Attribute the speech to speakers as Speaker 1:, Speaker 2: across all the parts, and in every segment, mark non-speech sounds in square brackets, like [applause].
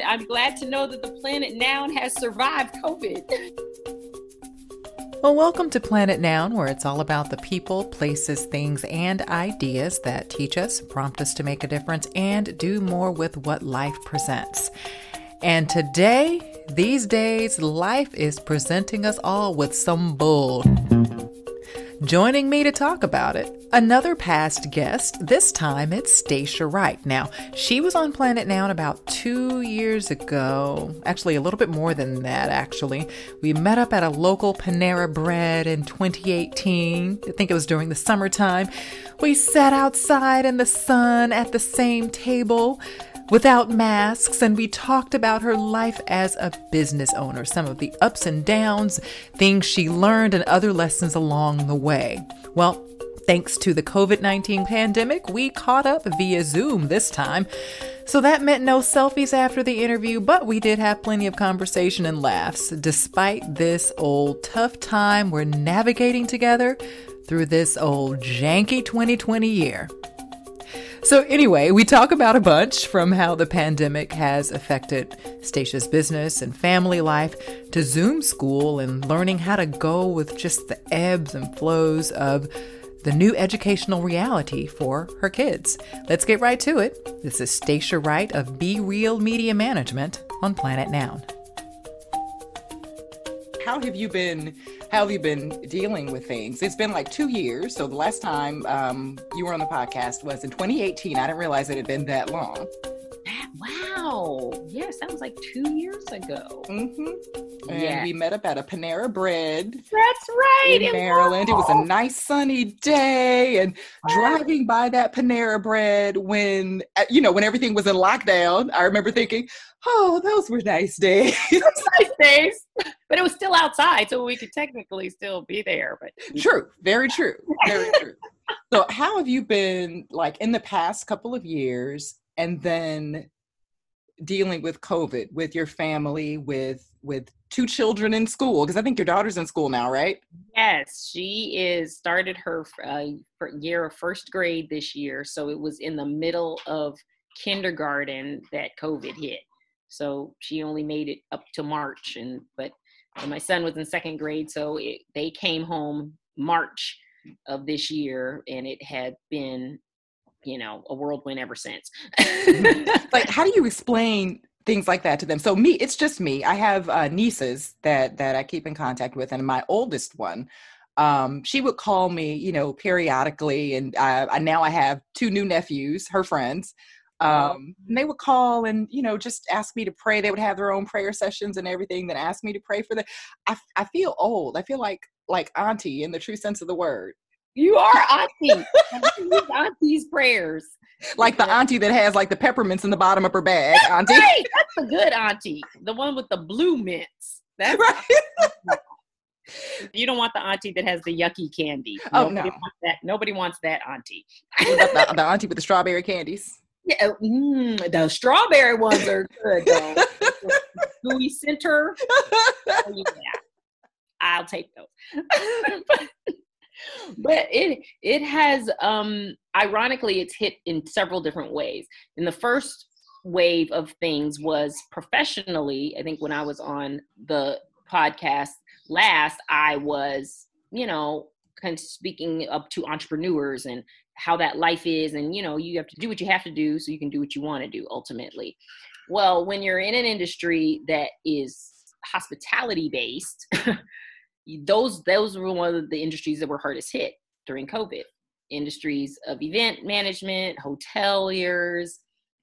Speaker 1: I'm glad to know that the planet Noun has survived COVID.
Speaker 2: Well, welcome to Planet Noun, where it's all about the people, places, things, and ideas that teach us, prompt us to make a difference, and do more with what life presents. And today, these days, life is presenting us all with some bull. Joining me to talk about it, another past guest. This time it's Stacia Wright. Now, she was on Planet Noun about two years ago. Actually, a little bit more than that, actually. We met up at a local Panera Bread in 2018. I think it was during the summertime. We sat outside in the sun at the same table without masks, and we talked about her life as a business owner, some of the ups and downs, things she learned, and other lessons along the way. Well, thanks to the COVID 19 pandemic, we caught up via Zoom this time. So that meant no selfies after the interview, but we did have plenty of conversation and laughs. Despite this old tough time we're navigating together through this old janky 2020 year. So, anyway, we talk about a bunch from how the pandemic has affected Stacia's business and family life to Zoom school and learning how to go with just the ebbs and flows of the new educational reality for her kids. Let's get right to it. This is Stacia Wright of Be Real Media Management on Planet Noun. How have you been how have you been dealing with things? It's been like two years. So the last time um, you were on the podcast was in 2018. I didn't realize it had been that long.
Speaker 1: Wow. Yeah, sounds like two years ago.
Speaker 2: Mm-hmm. And yeah. we met up at a Panera Bread.
Speaker 1: That's right.
Speaker 2: In Maryland. It was a nice sunny day. And driving by that Panera Bread when, you know, when everything was in lockdown, I remember thinking, oh, those were nice days. [laughs]
Speaker 1: nice days. But it was still outside, so we could technically still be there. But
Speaker 2: true, very true, very true. [laughs] So, how have you been like in the past couple of years, and then dealing with COVID with your family, with with two children in school? Because I think your daughter's in school now, right?
Speaker 1: Yes, she is started her uh, year of first grade this year, so it was in the middle of kindergarten that COVID hit. So she only made it up to March, and but and my son was in second grade, so it, they came home March of this year, and it had been, you know, a whirlwind ever since. [laughs]
Speaker 2: like, how do you explain things like that to them? So me, it's just me. I have uh, nieces that that I keep in contact with, and my oldest one um, she would call me, you know, periodically, and I, I, now I have two new nephews, her friends, um, and they would call and you know just ask me to pray they would have their own prayer sessions and everything then ask me to pray for them I, I feel old i feel like like auntie in the true sense of the word
Speaker 1: you are [laughs] auntie auntie's prayers
Speaker 2: like the auntie that has like the peppermints in the bottom of her bag auntie
Speaker 1: right. that's a good auntie the one with the blue mints that's right you don't want the auntie that has the yucky candy.
Speaker 2: Oh nobody no,
Speaker 1: wants that. nobody wants that auntie.
Speaker 2: the, the, auntie with the strawberry candies.
Speaker 1: Yeah, mm, the strawberry ones are good though. [laughs] Gooey center. Oh, yeah. I'll take those. [laughs] but, it it has um ironically it's hit in several different ways. In the first wave of things was professionally, I think when I was on the podcast last, I was, you know, kind of speaking up to entrepreneurs and how that life is and you know you have to do what you have to do so you can do what you want to do ultimately well when you're in an industry that is hospitality based [laughs] those those were one of the industries that were hardest hit during covid. Industries of event management hoteliers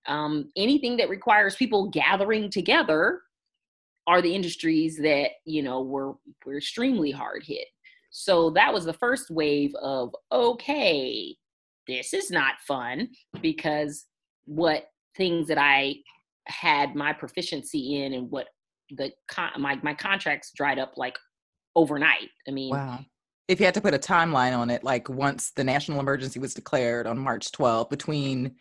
Speaker 1: um, anything that requires people gathering together are the industries that you know were were extremely hard hit. So that was the first wave of okay this is not fun because what things that I had my proficiency in and what the con- my my contracts dried up like overnight. I mean,
Speaker 2: wow. If you had to put a timeline on it, like once the national emergency was declared on March 12th, between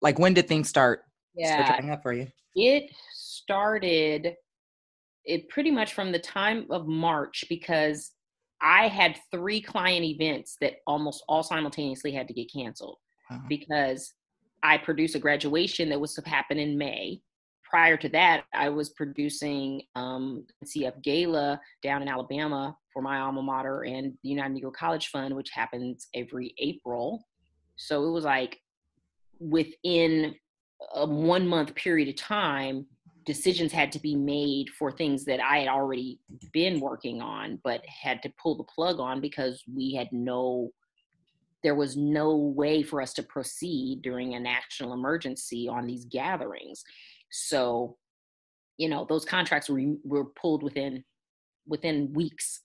Speaker 2: like when did things start, yeah, start up for you?
Speaker 1: It started it pretty much from the time of March because I had three client events that almost all simultaneously had to get canceled wow. because I produced a graduation that was to happen in May prior to that, I was producing um, CF Gala down in Alabama for my alma mater and the United Negro College Fund, which happens every April. So it was like within a one month period of time, decisions had to be made for things that I had already been working on, but had to pull the plug on because we had no, there was no way for us to proceed during a national emergency on these gatherings. So, you know, those contracts were were pulled within within weeks.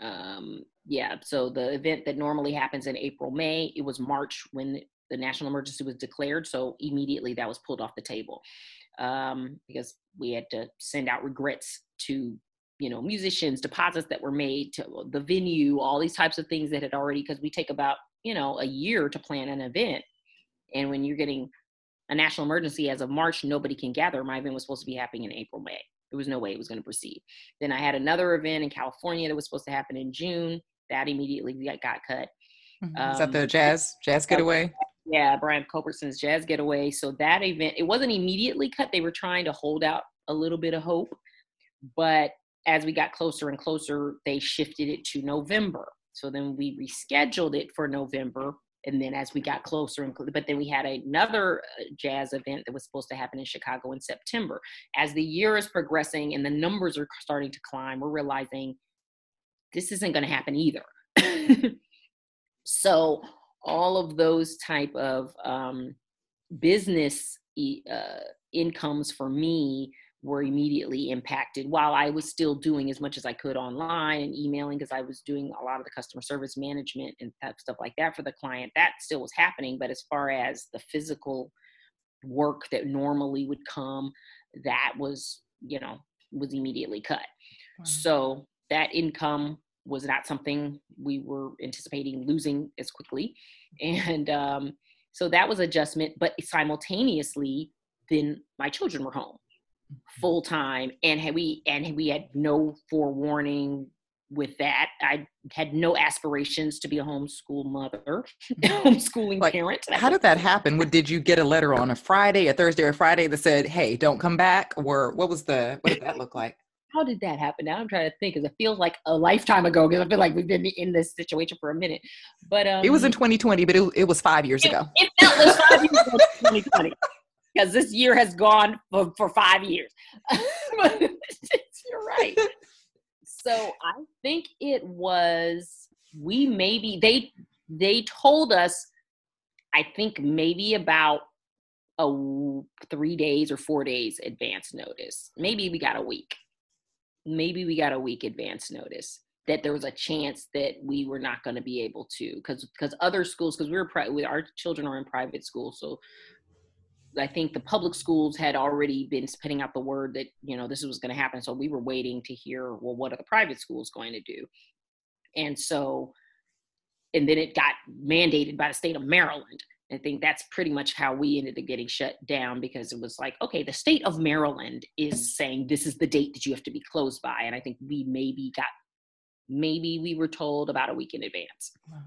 Speaker 1: Um, yeah. So the event that normally happens in April, May, it was March when the national emergency was declared. So immediately that was pulled off the table um, because we had to send out regrets to you know musicians deposits that were made to the venue all these types of things that had already because we take about you know a year to plan an event and when you're getting a national emergency as of March, nobody can gather. My event was supposed to be happening in April, May. There was no way it was going to proceed. Then I had another event in California that was supposed to happen in June. That immediately got cut.
Speaker 2: Mm-hmm. Um, Is that the jazz jazz getaway?
Speaker 1: Yeah, Brian Culbertson's jazz getaway. So that event, it wasn't immediately cut. They were trying to hold out a little bit of hope, but as we got closer and closer, they shifted it to November. So then we rescheduled it for November and then as we got closer and but then we had another uh, jazz event that was supposed to happen in chicago in september. As the year is progressing and the numbers are starting to climb we're realizing this isn't going to happen either. [laughs] So all of those type of um, business uh, incomes for me were immediately impacted while I was still doing as much as I could online and emailing because I was doing a lot of the customer service management and stuff like that for the client. That still was happening. But as far as the physical work that normally would come, that was, you know, was immediately cut. Wow. So that income was not something we were anticipating losing as quickly. And um, so that was adjustment, but simultaneously, then my children were home full time and had we and we had no forewarning with that. I had no aspirations to be a homeschool mother, [laughs] homeschooling like, parent.
Speaker 2: How did that happen? What, did you get a letter on a Friday, a Thursday, or Friday that said, "Hey, don't come back"? Or what was the what did that look like? [laughs]
Speaker 1: How did that happen? Now I'm trying to think because it feels like a lifetime ago because I feel like we've been in this situation for a minute. But um,
Speaker 2: it was in 2020, but it, it was five years
Speaker 1: it,
Speaker 2: ago.
Speaker 1: It felt like five years ago, 2020 [laughs] because this year has gone for, for five years. [laughs] You're right. [laughs] So I think it was we maybe they they told us I think maybe about a three days or four days advance notice. Maybe we got a week. Maybe we got a week advance notice that there was a chance that we were not going to be able to because because other schools because we were pri- we, our children are in private school so I think the public schools had already been putting out the word that you know this was going to happen. So we were waiting to hear, well, what are the private schools going to do? And so, and then it got mandated by the state of Maryland. I think that's pretty much how we ended up getting shut down because it was like, okay, the state of Maryland is saying this is the date that you have to be closed by, and I think we maybe got, maybe we were told about a week in advance. Wow.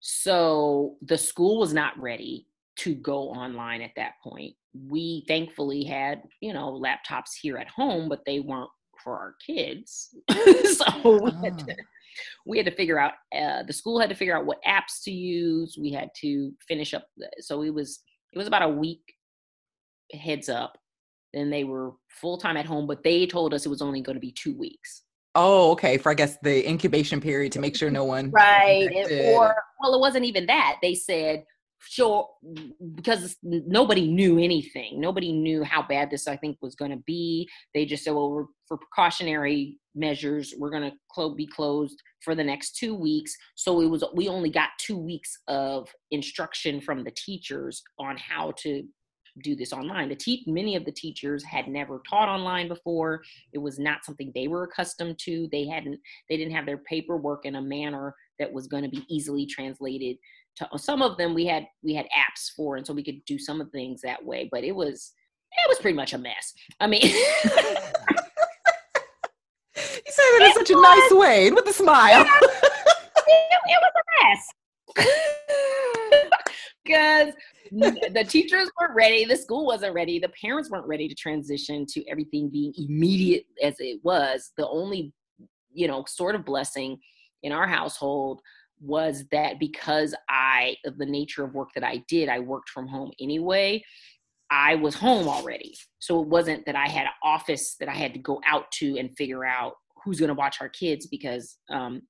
Speaker 1: So the school was not ready to go online at that point. We thankfully had, you know, laptops here at home, but they weren't for our kids. [laughs] so we, had to, ah. we had to figure out, uh, the school had to figure out what apps to use. We had to finish up. The, so it was, it was about a week heads up. Then they were full time at home, but they told us it was only going to be two weeks.
Speaker 2: Oh, okay. For I guess the incubation period to make sure no one
Speaker 1: right. or well, it wasn't even that. They said sure because nobody knew anything. Nobody knew how bad this i think was going to be. They just said well for precautionary measures we're going to clo- be closed for the next two weeks. So it was we only got two weeks of instruction from the teachers on how to do this online. The te- many of the teachers had never taught online before. It was not something they were accustomed to. They hadn't they didn't have their paperwork in a manner that was going to be easily translated to some of them we had we had apps for and so we could do some of the things that way but it was it was pretty much a mess. I mean [laughs] you
Speaker 2: say that in such was, a nice way with a smile.
Speaker 1: It, it was a mess. [laughs] Because the teachers weren't ready, the school wasn't ready, the parents weren't ready to transition to everything being immediate as it was. The only, you know, sort of blessing in our household was that because I, of the nature of work that I did, I worked from home anyway. I was home already. So it wasn't that I had an office that I had to go out to and figure out who's going to watch our kids because um,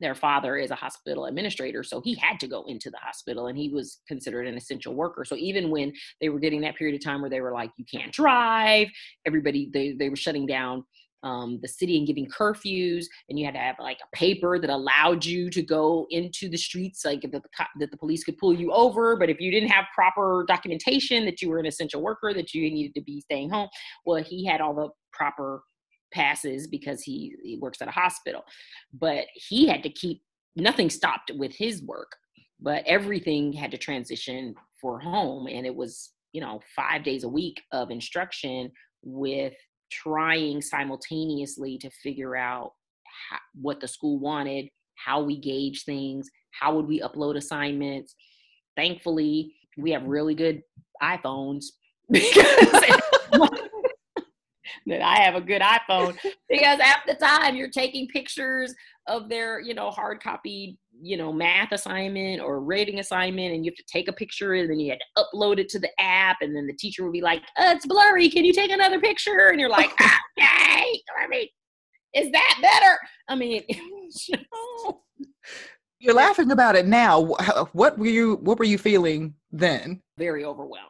Speaker 1: their father is a hospital administrator so he had to go into the hospital and he was considered an essential worker so even when they were getting that period of time where they were like you can't drive everybody they, they were shutting down um, the city and giving curfews and you had to have like a paper that allowed you to go into the streets like that the, that the police could pull you over but if you didn't have proper documentation that you were an essential worker that you needed to be staying home well he had all the proper passes because he, he works at a hospital. But he had to keep nothing stopped with his work, but everything had to transition for home. And it was, you know, five days a week of instruction with trying simultaneously to figure out how, what the school wanted, how we gauge things, how would we upload assignments. Thankfully, we have really good iPhones [laughs] because that [laughs] I have a good iPhone because half the time you're taking pictures of their, you know, hard copy, you know, math assignment or rating assignment, and you have to take a picture and then you had to upload it to the app, and then the teacher would be like, oh, "It's blurry. Can you take another picture?" And you're like, [laughs] "Okay." I mean, is that better? I mean, [laughs]
Speaker 2: you're laughing about it now. What were you? What were you feeling then?
Speaker 1: Very overwhelmed.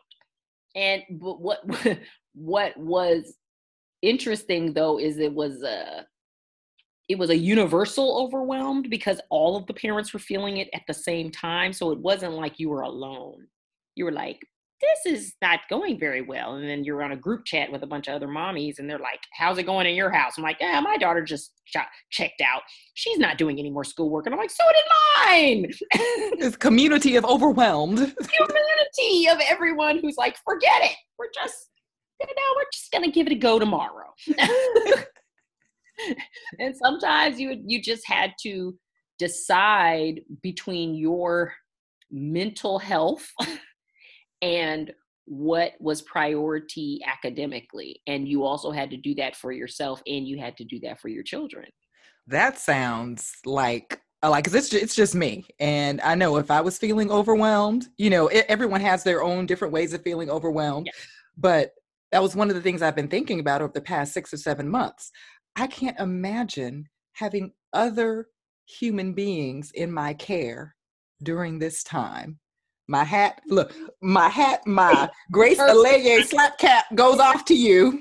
Speaker 1: And but what [laughs] what was interesting though is it was a it was a universal overwhelmed because all of the parents were feeling it at the same time. So it wasn't like you were alone. You were like this is not going very well. And then you're on a group chat with a bunch of other mommies and they're like how's it going in your house? I'm like yeah my daughter just shot, checked out. She's not doing any more schoolwork. And i'm like so did mine. [laughs]
Speaker 2: This community of overwhelmed. [laughs]
Speaker 1: Community of everyone who's like forget it. We're just you know, we're just gonna give it a go tomorrow. [laughs] [laughs] and sometimes you you just had to decide between your mental health [laughs] and what was priority academically and you also had to do that for yourself and you had to do that for your children
Speaker 2: that sounds like uh, like it's just, it's just me and i know if i was feeling overwhelmed you know it, everyone has their own different ways of feeling overwhelmed yeah. but that was one of the things I've been thinking about over the past six or seven months. I can't imagine having other human beings in my care during this time. My hat, look, my hat, my [laughs] Grace Eleyae slap cap goes off to you.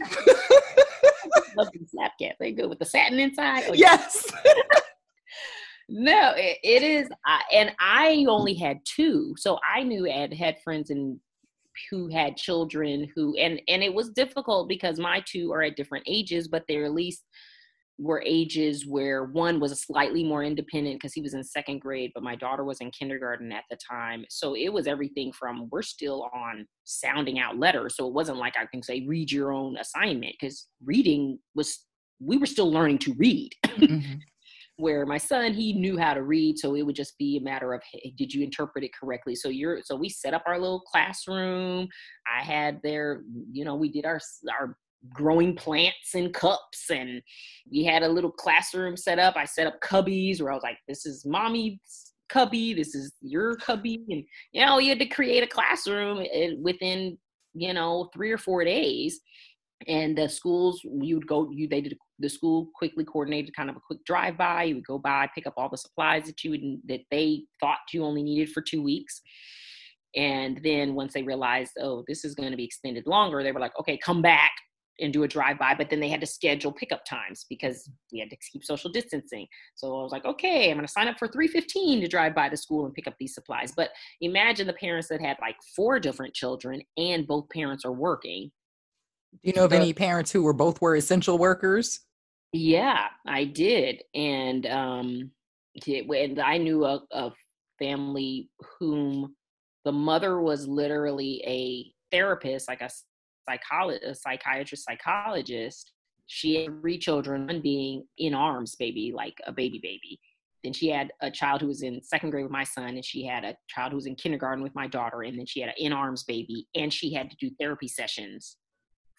Speaker 1: Love the slap cap. They good with the satin inside. [laughs]
Speaker 2: Oh, yes. [laughs]
Speaker 1: no, it, it is. Uh, and I only had two. So I knew I had had friends in who had children who and and it was difficult because my two are at different ages but they're at least were ages where one was slightly more independent because he was in second grade, but my daughter was in kindergarten at the time. So it was everything from we're still on sounding out letters. So it wasn't like I can say read your own assignment because reading was we were still learning to read. Mm-hmm where my son he knew how to read so it would just be a matter of hey, did you interpret it correctly? So you're so we set up our little classroom. I had there you know we did our our growing plants in cups and we had a little classroom set up. I set up cubbies where i was like this is mommy's cubby. This is your cubby and you know you had to create a classroom eh, within you know three or four days and the schools you would go you they did the school quickly coordinated kind of a quick drive by you would go by pick up all the supplies that you would that they thought you only needed for two weeks. And then once they realized oh this is going to be extended longer they were like okay come back and do a drive by but then they had to schedule pickup times because we had to keep social distancing. So i was like okay i'm going to sign up for 315 to drive by the school and pick up these supplies. But imagine the parents that had like four different children and both parents are working
Speaker 2: do you know of any parents who were both were essential workers?
Speaker 1: Yeah, I did, and um, and I knew a, a family whom the mother was literally a therapist, like a psychologist, a psychiatrist, psychologist. She had three children, one being in arms, baby, like a baby baby. then she had a child who was in second grade with my son, and she had a child who was in kindergarten with my daughter, and then she had an in arms baby, and she had to do therapy sessions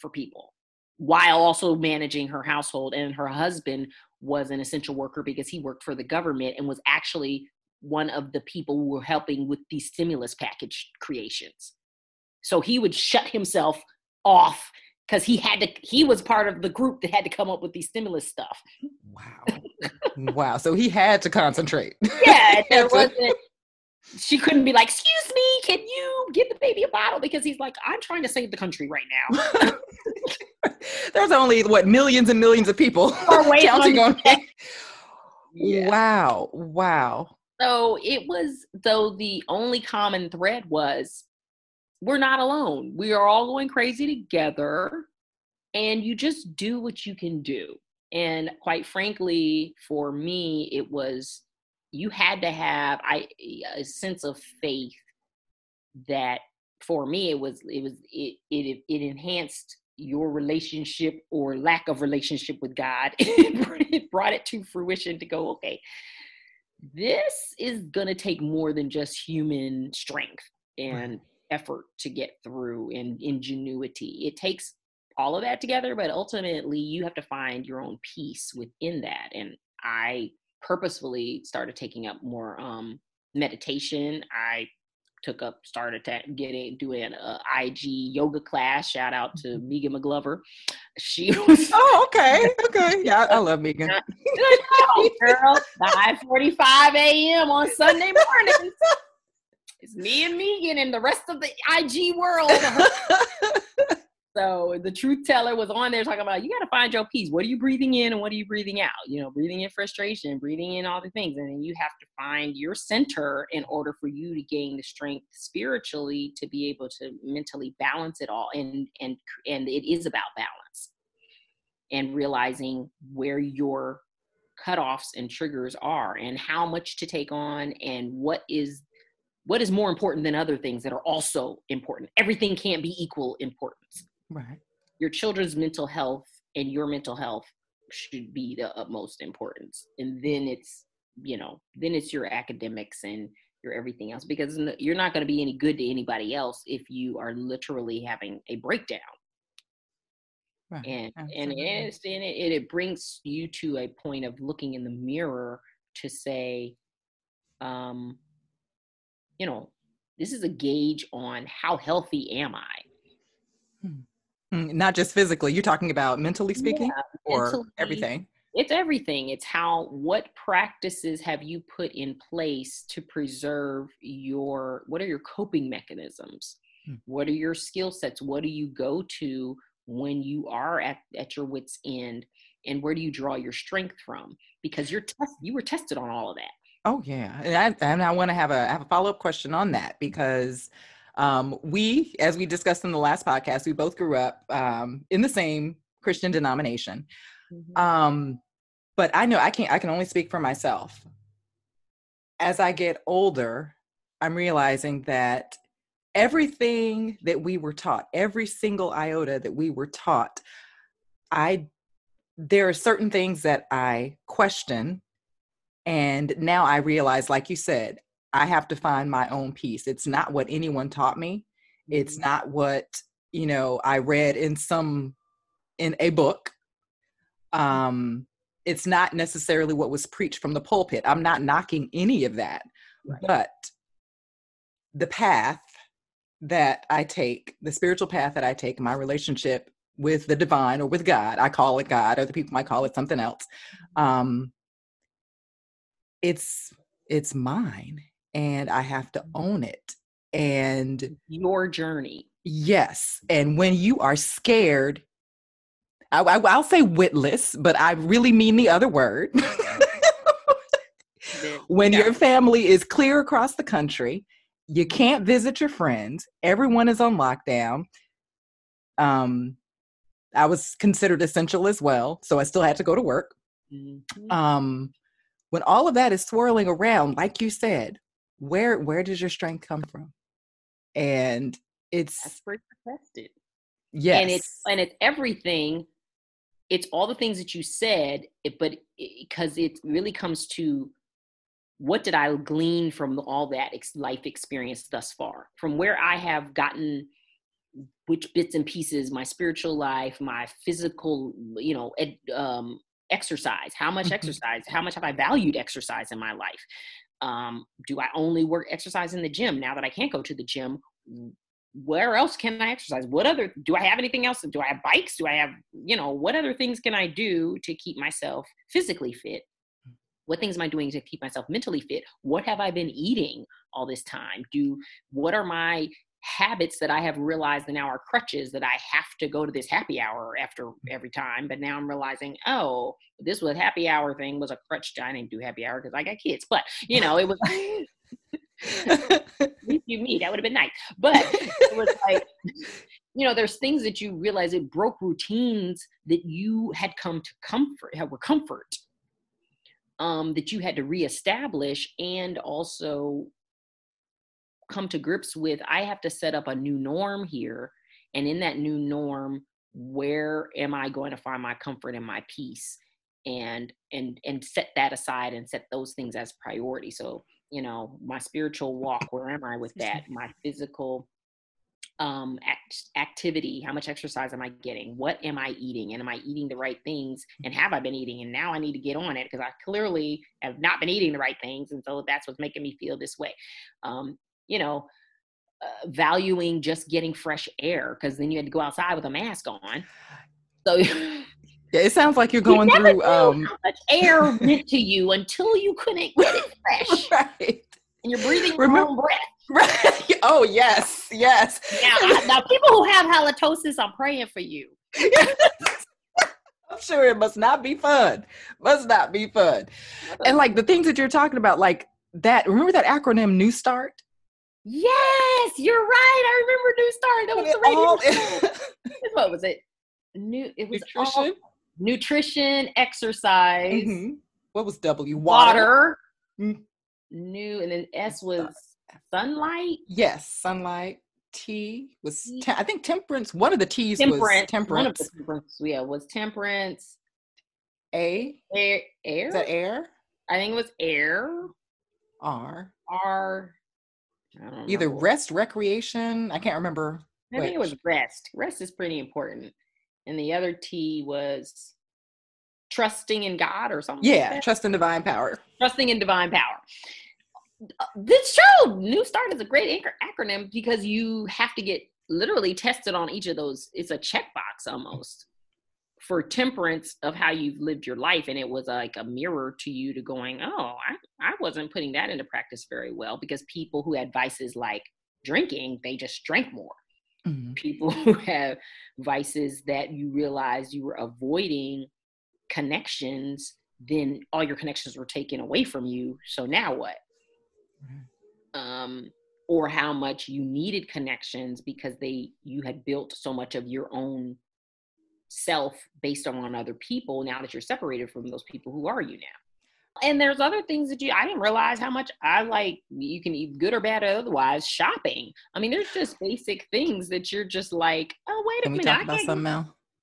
Speaker 1: for people while also managing her household. And her husband was an essential worker because he worked for the government and was actually one of the people who were helping with these stimulus package creations. So he would shut himself off because he had to he was part of the group that had to come up with these stimulus stuff
Speaker 2: wow [laughs] wow so he had to concentrate
Speaker 1: yeah [laughs] there wasn't she couldn't be like excuse me can you give the baby a bottle because he's like i'm trying to save the country right now [laughs]
Speaker 2: there's only what millions and millions of people [laughs] counting on, on yeah. wow wow
Speaker 1: so it was though the only common thread was we're not alone. We are all going crazy together, and you just do what you can do. And quite frankly, for me, it was you had to have I a sense of faith that for me it was it was it it it enhanced your relationship or lack of relationship with God. [laughs] it brought it to fruition to go, okay, this is going to take more than just human strength and effort to get through and ingenuity. It takes all of that together, but ultimately you have to find your own peace within that. And I purposefully started taking up more um, meditation. I took up, started to getting doing a IG yoga class. Shout out to mm-hmm. Megan McGlover. She [laughs] was
Speaker 2: Oh, okay. Okay. Yeah, I love [laughs] Megan.
Speaker 1: girl. 5 45 a.m. on Sunday mornings. It's me and Megan and the rest of the IG world. [laughs] so the truth teller was on there talking about you got to find your peace. What are you breathing in and what are you breathing out? You know, breathing in frustration, breathing in all the things, and then you have to find your center in order for you to gain the strength spiritually to be able to mentally balance it all. And and and it is about balance and realizing where your cutoffs and triggers are and how much to take on and what is what is more important than other things that are also important everything can't be equal importance
Speaker 2: right
Speaker 1: your children's mental health and your mental health should be the utmost importance and then it's you know then it's your academics and your everything else because you're not going to be any good to anybody else if you are literally having a breakdown right. and and, it's, and it, it brings you to a point of looking in the mirror to say um you know, this is a gauge on how healthy am I.
Speaker 2: Hmm. Hmm. Not just physically, you're talking about mentally speaking yeah, or mentally, everything?
Speaker 1: It's everything. It's how, what practices have you put in place to preserve your, what are your coping mechanisms? Hmm. What are your skill sets? What do you go to when you are at, at your wits' end? And where do you draw your strength from? Because you're test, you were tested on all of that.
Speaker 2: Oh yeah, and I, and I want to have a have a follow up question on that because um, we, as we discussed in the last podcast, we both grew up um, in the same Christian denomination. Mm-hmm. Um, but I know I can't. I can only speak for myself. As I get older, I'm realizing that everything that we were taught, every single iota that we were taught, I there are certain things that I question and now I realize, like you said, I have to find my own peace. It's not what anyone taught me. It's mm-hmm. not what, you know, I read in some in a book. Um it's not necessarily what was preached from the pulpit. I'm not knocking any of that. Right. But the path that I take, the spiritual path that I take, my relationship with the divine or with God, I call it God, other people might call it something else. Mm-hmm. Um, it's it's mine and I have to own it. And
Speaker 1: your journey.
Speaker 2: Yes. And when you are scared, I, I, will say witless, but I really mean the other word. [laughs] when yeah. your family is clear across the country, you can't visit your friends, everyone is on lockdown. Um, I was considered essential as well, so I still had to go to work. Mm-hmm. Um, when all of that is swirling around like you said where where does your strength come from and it's
Speaker 1: That's where it's tested
Speaker 2: yes
Speaker 1: and it's and it's everything it's all the things that you said it, but because it, it really comes to what did I glean from all that ex- life experience thus far? From where I have gotten which bits and pieces, my spiritual life, my physical, you know, ed, um, exercise. How much mm-hmm. exercise? How much have I valued exercise in my life? Um, do I only work exercise in the gym now that I can't go to the gym? Where else can I exercise? What other do I have anything else? Do I have bikes? Do I have, you know, what other things can I do to keep myself physically fit? what things am i doing to keep myself mentally fit what have i been eating all this time do what are my habits that i have realized now are crutches that i have to go to this happy hour after every time but now i'm realizing oh this was happy hour thing was a crutch i didn't do happy hour because i got kids. But you know it was [laughs] you me that would have been nice. But it was like you know there's things that you realize it broke routines that you had come to comfort were comfort um, that you had to reestablish and also come to grips with i have to set up a new norm here and in that new norm where am i going to find my comfort and my peace? And and and set that aside and set those things as priority. So you know my spiritual walk where am i with that? My physical um, act- activity how much exercise am i getting? What am i eating? And am i eating the right things? And have i been eating? And now i need to get on it because i clearly have not been eating the right things and so that's what's making me feel this way. Um, you know uh, valuing just getting fresh air because then you had to go outside with a mask on so [laughs]
Speaker 2: yeah, it sounds like you're going you through um
Speaker 1: how much air went to you until you couldn't get it fresh [laughs] right and you're breathing your Remember, own breath
Speaker 2: Right. [laughs] Oh yes, yes.
Speaker 1: Now, now people who have halitosis, I'm praying for you.
Speaker 2: I'm sure it must not be fun. Must not be fun. And like the things that you're talking about, like that. Remember that acronym New Start?
Speaker 1: Yes, you're right. I remember New Start. That was the radio. [laughs] what was it? New. It was nutrition. All, nutrition, exercise. Mm-hmm.
Speaker 2: What was W? Water. Water.
Speaker 1: Mm. New, and then S was sunlight.
Speaker 2: Yes, sunlight. T was te- I think temperance. One of the T's temperance, was temperance. One of the
Speaker 1: temperance, yeah, was temperance.
Speaker 2: A
Speaker 1: air air.
Speaker 2: Is that air?
Speaker 1: I think it was air.
Speaker 2: R
Speaker 1: R.
Speaker 2: Either rest, recreation. I can't remember.
Speaker 1: I which. think it was rest. Rest is pretty important. And the other T was trusting in God or something.
Speaker 2: Yeah, like trust in divine power.
Speaker 1: Trusting in divine power this show new start is a great acronym because you have to get literally tested on each of those it's a checkbox mm. almost for temperance of how you've lived your life and it was like a mirror to you to going oh i, I wasn't putting that into practice very well because people who had vices like drinking they just drank more. Mm-hmm. people [laughs] who have vices that you realize you were avoiding connections then all your connections were taken away from you so now what? Um, or how much you needed connections because they you had built so much of your own self based on other people now that you're separated from those people who are you now. And there's other things that you i didn't realize how much i like you can eat good or bad or otherwise shopping. I mean there's just basic things that you're just like oh wait a
Speaker 2: can
Speaker 1: minute
Speaker 2: we talk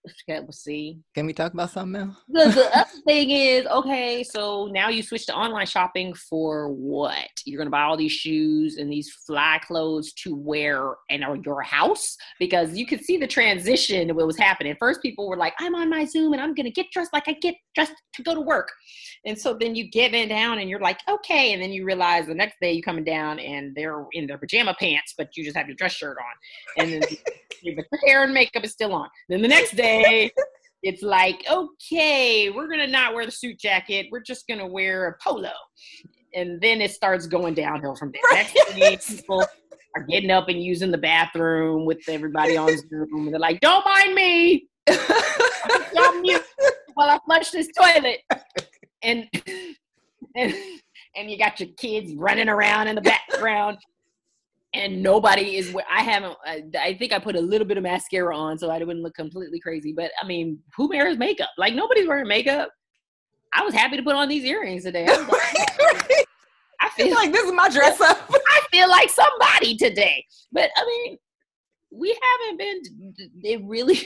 Speaker 2: something
Speaker 1: we'll see.
Speaker 2: Can we talk about something else?
Speaker 1: The, the [laughs] other thing is, okay, so now you switch to online shopping for what? You're gonna buy all these shoes and these fly clothes to wear in your house because you could see the transition of what was happening. First, people were like, "I'm on my Zoom and I'm gonna get dressed like I get dressed to go to work," and so then you get in down and you're like, "Okay," and then you realize the next day you're coming down and they're in their pajama pants, but you just have your dress shirt on, and then [laughs] your hair and makeup is still on. Then the next day it's like, okay, we're gonna not wear the suit jacket. We're just gonna wear a polo, and then it starts going downhill from there. Right. Next people are getting up and using the bathroom with everybody on [laughs] Zoom, and they're like, "Don't mind me." while I flush this toilet, and [laughs] and and you got your kids running around in the background and nobody is i haven't i think i put a little bit of mascara on so i wouldn't look completely crazy but i mean who wears makeup? Like nobody's wearing makeup. I was happy to put on these earrings today. I,
Speaker 2: like, [laughs] I feel like this is my dress up. [laughs]
Speaker 1: I feel like somebody today. But i mean we haven't been it really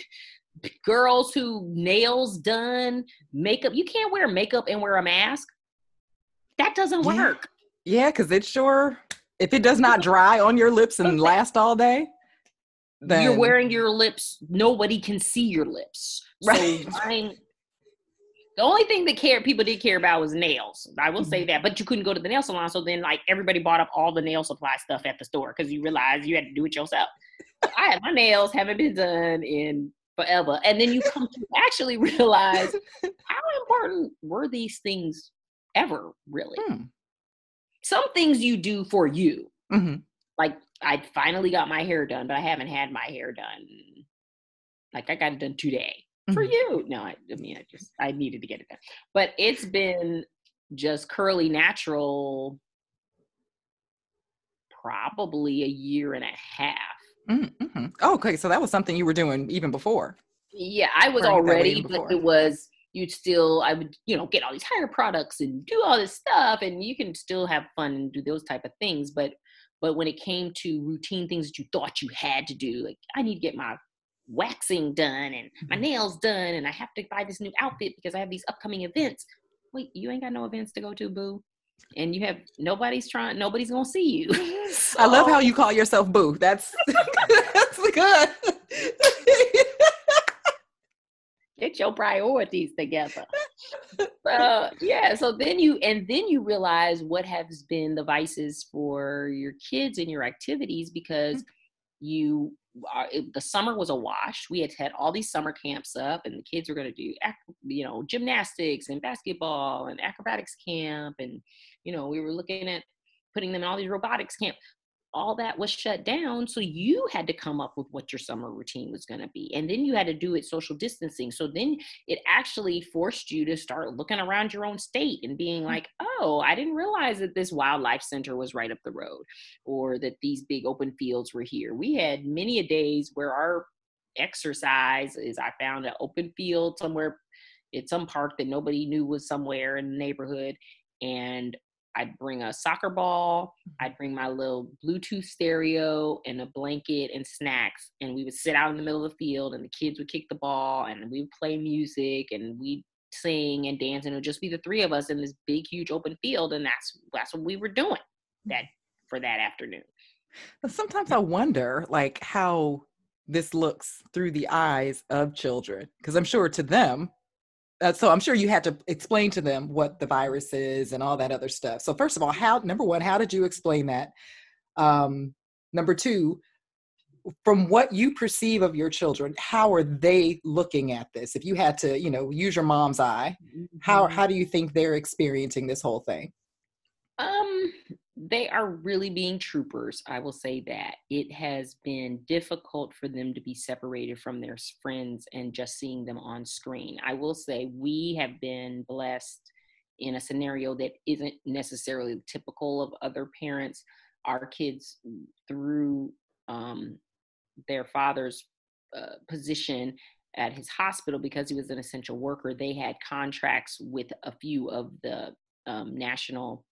Speaker 1: girls who nails done makeup you can't wear makeup and wear a mask. That doesn't work.
Speaker 2: Yeah, because it sure if it does not dry on your lips and last all day,
Speaker 1: then you're wearing your lips. Nobody can see your lips. Right. So mine, the only thing that care people did care about was nails. I will say mm-hmm. that, but you couldn't go to the nail salon. So then, like everybody bought up all the nail supply stuff at the store because you realized you had to do it yourself. I had my nails haven't been done in forever, and then you come to actually realize [laughs] how important were these things ever really? Hmm. Some things you do for you, mm-hmm. like I finally got my hair done, but I haven't had my hair done. Like I got it done today for mm-hmm. you. No, I, I mean, I just, I needed to get it done. But it's been just curly natural probably a year and a half.
Speaker 2: Mm-hmm. Oh, okay. So that was something you were doing even before.
Speaker 1: Yeah, I was already, but it was, you'd still, I would, you know, get all these higher products and do all this stuff and you can still have fun and do those type of things. But, but when it came to routine things that you thought you had to do, like I need to get my waxing done and my mm-hmm. nails done and I have to buy this new outfit because I have these upcoming events. Wait, you ain't got no events to go to, boo. And you have nobody's trying, nobody's gonna see you.
Speaker 2: so, [laughs] I love how you call yourself boo. That's [laughs] that's good. [laughs]
Speaker 1: Get your priorities together. [laughs] uh, yeah. So then you, and then you realize what has been the vices for your kids and your activities because mm. you it, the summer was a wash. We had had all these summer camps up, and the kids were going to do, you know, gymnastics and basketball and acrobatics camp, and you know, we were looking at putting them in all these robotics camp all that was shut down. So you had to come up with what your summer routine was going to be. And then you had to do it social distancing. So then it actually forced you to start looking around your own state and being mm. like, oh, I didn't realize that this wildlife center was right up the road or that these big open fields were here. We had many a days where our exercise is I found an open field somewhere at some park that nobody knew was somewhere in the neighborhood and I'd bring a soccer ball, mm-hmm. I'd bring my little Bluetooth stereo and a blanket and snacks. And we would sit out in the middle of the field and the kids would kick the ball and we would play music and we'd sing and dance and it would just be the three of us in this big, huge open field. And that's that's what we were doing mm-hmm. that for that afternoon.
Speaker 2: Sometimes I wonder like how this looks through the eyes of children. Because I'm sure to them, uh, so I'm sure you had to explain to them what the virus is and all that other stuff. So first of all, how number one, how did you explain that? Um, number two, from what you perceive of your children, how are they looking at this? If you had to, you know, use your mom's eye, how mm-hmm. how do you think they're experiencing this whole thing?
Speaker 1: They are really being troopers. I will say that it has been difficult for them to be separated from their friends and just seeing them on screen. I will say we have been blessed in a scenario that isn't necessarily typical of other parents. Our kids, through um, their father's uh, position at his hospital, because he was an essential worker, they had contracts with a few of the um, national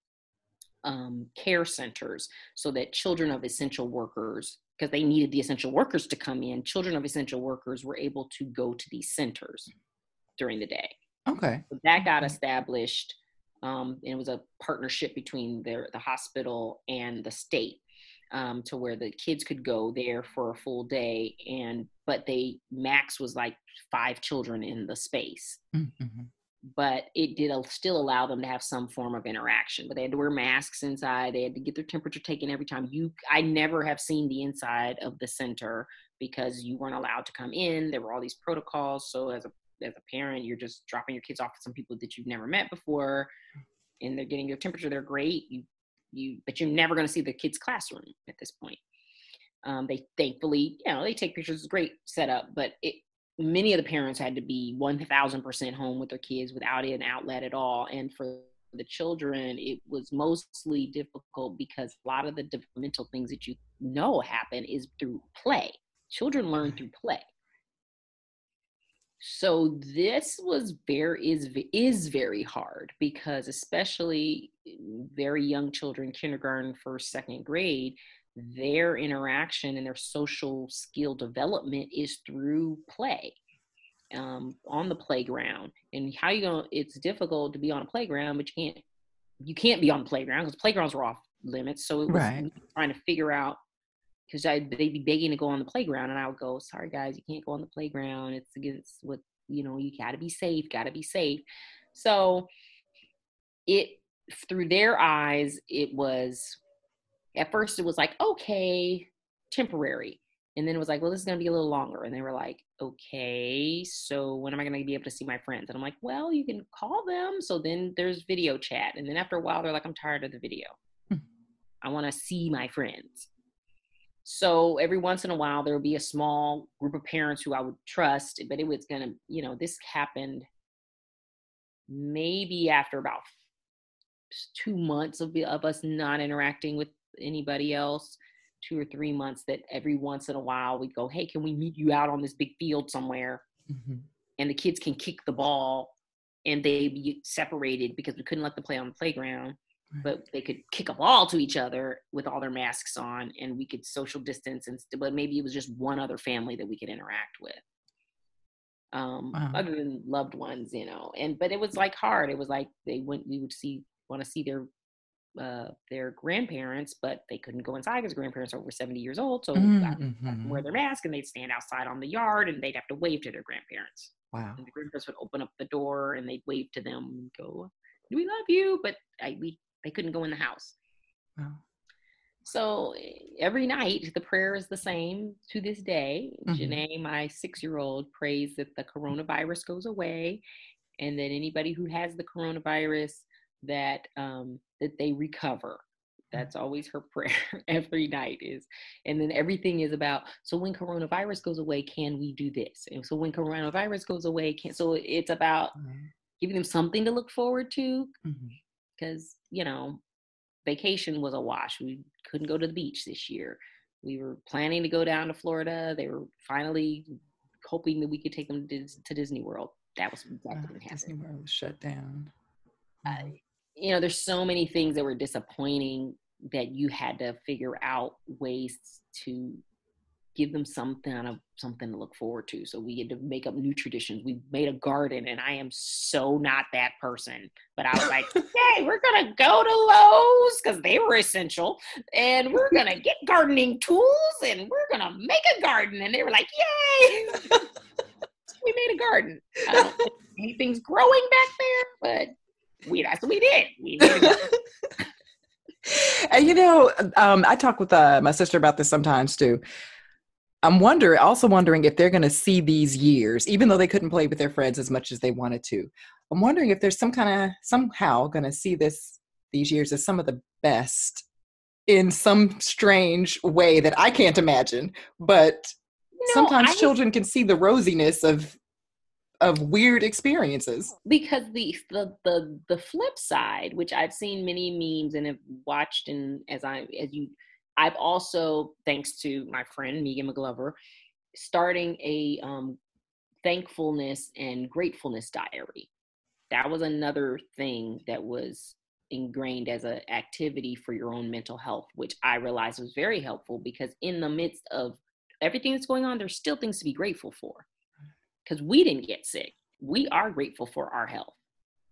Speaker 1: um, care centers so that children of essential workers, because they needed the essential workers to come in, children of essential workers were able to go to these centers during the day.
Speaker 2: Okay.
Speaker 1: So that got established. Um, and it was a partnership between the, the hospital and the state um, to where the kids could go there for a full day. And but they max was like five children in the space. Mm-hmm but it did still allow them to have some form of interaction but they had to wear masks inside they had to get their temperature taken every time. You i never have seen the inside of the center because you weren't allowed to come in there were all these protocols so as a as a parent you're just dropping your kids off with some people that you've never met before and they're getting your temperature they're great you you but you're never going to see the kids classroom at this point. Um, they thankfully you know they take pictures great setup but it many of the parents had to be 1000% home with their kids without an outlet at all and for the children it was mostly difficult because a lot of the developmental things that you know happen is through play. Children learn through play. So this was very is is very hard because especially very young children kindergarten first second grade their interaction and their social skill development is through play um, on the playground. And how you going? It's difficult to be on a playground, but you can't you can't be on the playground because playgrounds were off limits. So it was
Speaker 2: Right.
Speaker 1: trying to figure out because they'd be begging to go on the playground, and I would go, "Sorry guys, you can't go on the playground. It's against what you know. You got to be safe. Got to be safe." So it through their eyes, it was at first it was like okay, temporary, and then it was like, well, this is gonna be a little longer, and they were like, okay, so when am I gonna be able to see my friends? And I'm like, well, you can call them. So then there's video chat, and then after a while, they're like, I'm tired of the video.
Speaker 2: Hmm.
Speaker 1: I want to see my friends. So every once in a while, there would be a small group of parents who I would trust, but it was gonna, you know, this happened maybe after about two months of, of us not interacting with anybody else, two or three months, that every once in a while we'd go, hey, can we meet you out on this big field somewhere?
Speaker 2: Mhm.
Speaker 1: And the kids can kick the ball and they be separated because we couldn't let them play on the playground
Speaker 2: Right.
Speaker 1: but they could kick a ball to each other with all their masks on and we could social distance and st- but maybe it was just one other family that we could interact with um
Speaker 2: Wow.
Speaker 1: other than loved ones you know and but it was like hard it was like they went we would see want to see their uh their grandparents but they couldn't go inside because grandparents are over 70 years old so
Speaker 2: Mm,
Speaker 1: would wear their mask and they'd stand outside on the yard and they'd have to wave to their grandparents
Speaker 2: Wow.
Speaker 1: and the grandparents would open up the door and they'd wave to them and go, "We love you," but I, we they couldn't go in the house.
Speaker 2: Wow.
Speaker 1: So every night the prayer is the same to this day.
Speaker 2: Mhm.
Speaker 1: Janae, my six-year-old, prays that the coronavirus goes away, and that anybody who has the coronavirus that um, that they recover. That's always her [laughs] prayer every night is, and then everything is about. So when coronavirus goes away, can we do this? And so when coronavirus goes away, can so it's about
Speaker 2: Wow.
Speaker 1: giving them something to look forward to because you know vacation was a wash we couldn't go to the beach this year we were planning to go down to florida they were finally hoping that we could take them to, to disney world that was that
Speaker 2: Wow,
Speaker 1: didn't
Speaker 2: Disney World was shut down.
Speaker 1: I-
Speaker 2: Mhm.
Speaker 1: You know there's so many things that were disappointing that you had to figure out ways to give them something of something to look forward to. So we had to make up new traditions. We made a garden and i am so not that person but i was like [laughs] hey we're gonna go to Lowe's because they were essential and we're gonna get gardening tools and we're gonna make a garden. And they were like yay! [laughs] We made a garden. I don't think anything's growing back there but we that's what we did we made a garden. [laughs]
Speaker 2: and you know, um, I talk with uh, my sister about this sometimes too. I'm wondering, also wondering if they're going to see these years, even though they couldn't play with their friends as much as they wanted to. I'm wondering if there's some kind of somehow going to see this these years as some of the best in some strange way that I can't imagine. But
Speaker 1: No,
Speaker 2: sometimes
Speaker 1: I-
Speaker 2: children can see the rosiness of of weird experiences.
Speaker 1: because the the the the flip side which i've seen many memes and have watched and as i as you i've also thanks to my friend megan mcglover starting a um thankfulness and gratefulness diary that was another thing that was ingrained as an activity for your own mental health which i realized was very helpful because in the midst of everything that's going on there's still things to be grateful for because we didn't get sick. We are grateful for our health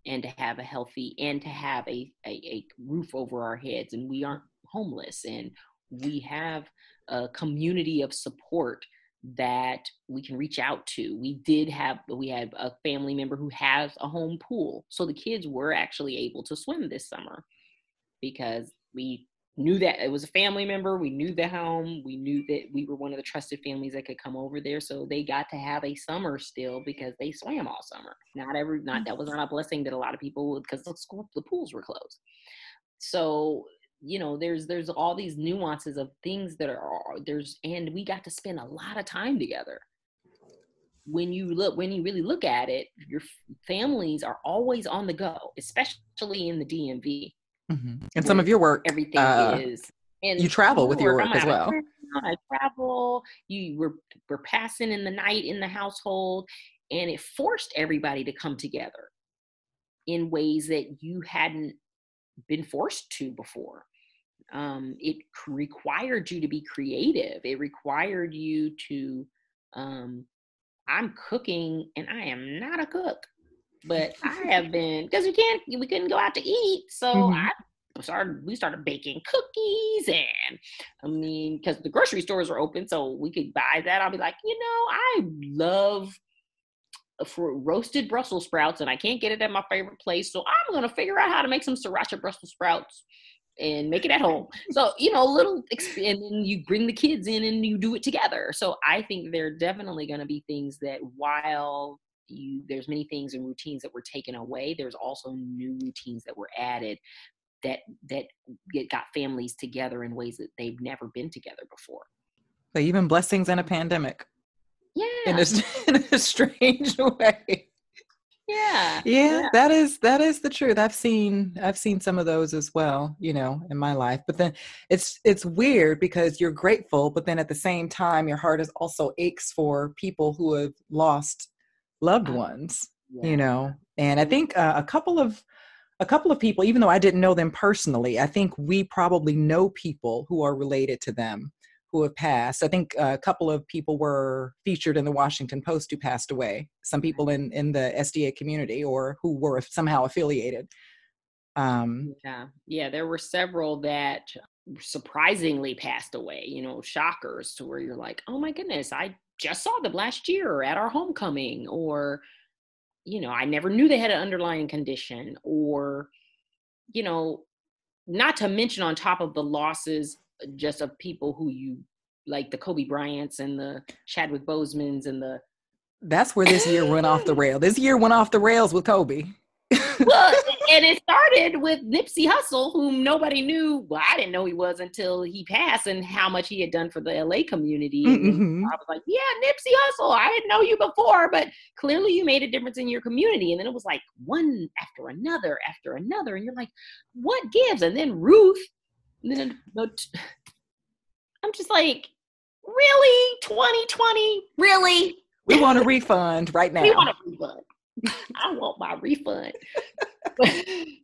Speaker 1: and to have a healthy and to have a, a, a roof over our heads and we aren't homeless and we have a community of support that we can reach out to. We did have we had a family member who has a home pool. So the kids were actually able to swim this summer because we knew that it was a family member. We knew the home. We knew that we were one of the trusted families that could come over there. So they got to have a summer still because they swam all summer. Not every, not that was not a blessing that a lot of people would because the school, the pools were closed. So you know, there's there's all these nuances of things that are there's, and we got to spend a lot of time together. When you look, when you really look at it, your families are always on the go, especially in the DMV
Speaker 2: Mhm. And some of your work,
Speaker 1: everything
Speaker 2: uh,
Speaker 1: is. And
Speaker 2: you travel with your
Speaker 1: Lord,
Speaker 2: work as well. [laughs]
Speaker 1: I travel. You were were passing in the night in the household, and it forced everybody to come together in ways that you hadn't been forced to before. Um, it required you to be creative. It required you to. Um, I'm cooking, and I am not a cook. But I have been because we can't we couldn't go out to eat, so mm-hmm. I started we started baking cookies and I mean because the grocery stores are open, so we could buy that. I'll be like, you know, I love for roasted Brussels sprouts, and I can't get it at my favorite place. So I'm gonna figure out how to make some sriracha Brussels sprouts and make it at home. So you know, a little, and then you bring the kids in and you do it together. So I think there are definitely going to be things that while you there's many things and routines that were taken away, there's also new routines that were added that that get, got families together in ways that they've never been together before.
Speaker 2: So even blessings in a pandemic.
Speaker 1: Yeah
Speaker 2: in a, [laughs] in a strange [laughs] way.
Speaker 1: Yeah,
Speaker 2: yeah yeah. that is that is the truth. I've seen i've seen some of those as well you know in my life. But then it's it's weird because you're grateful but then at the same time your heart is also aches for people who have lost loved ones yeah. you know and i think uh, a couple of a couple of people even though i didn't know them personally i think we probably know people who are related to them who have passed. I think a couple of people were featured in the Washington Post who passed away. Some people in in the SDA community or who were somehow affiliated.
Speaker 1: Um, yeah, yeah, there were several that surprisingly passed away. You know, shockers to where you're like, oh my goodness, I just saw them last year at our homecoming, or you know, I never knew they had an underlying condition, or you know, not to mention on top of the losses uh, just of people who you like the Kobe Bryants and the Chadwick Bosemans and the
Speaker 2: that's where this year went off the [laughs] rail. This year went off the rails with Kobe. [laughs]
Speaker 1: well, and it started with Nipsey Hussle, whom nobody knew. Well, I didn't know he was until he passed, and how much he had done for the LA community. Mm-hmm. I was like, "Yeah, Nipsey Hussle. I didn't know you before, but clearly you made a difference in your community." And then it was like one after another after another, and you're like, "What gives?" And then Ruth then [sighs] I'm just like, really? 2020? Really?
Speaker 2: We want a [laughs] refund right now.
Speaker 1: We want a refund. [laughs] I want my refund. [laughs]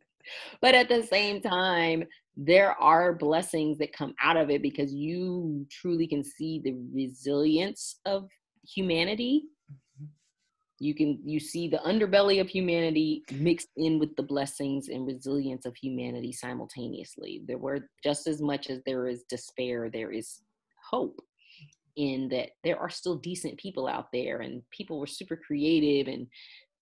Speaker 1: but at the same time, there are blessings that come out of it because you truly can see the resilience of humanity. Mm-hmm. You can you see the underbelly of humanity mixed in with the blessings and resilience of humanity simultaneously. There were just as much as there is despair there is hope in that there are still decent people out there and people were super creative and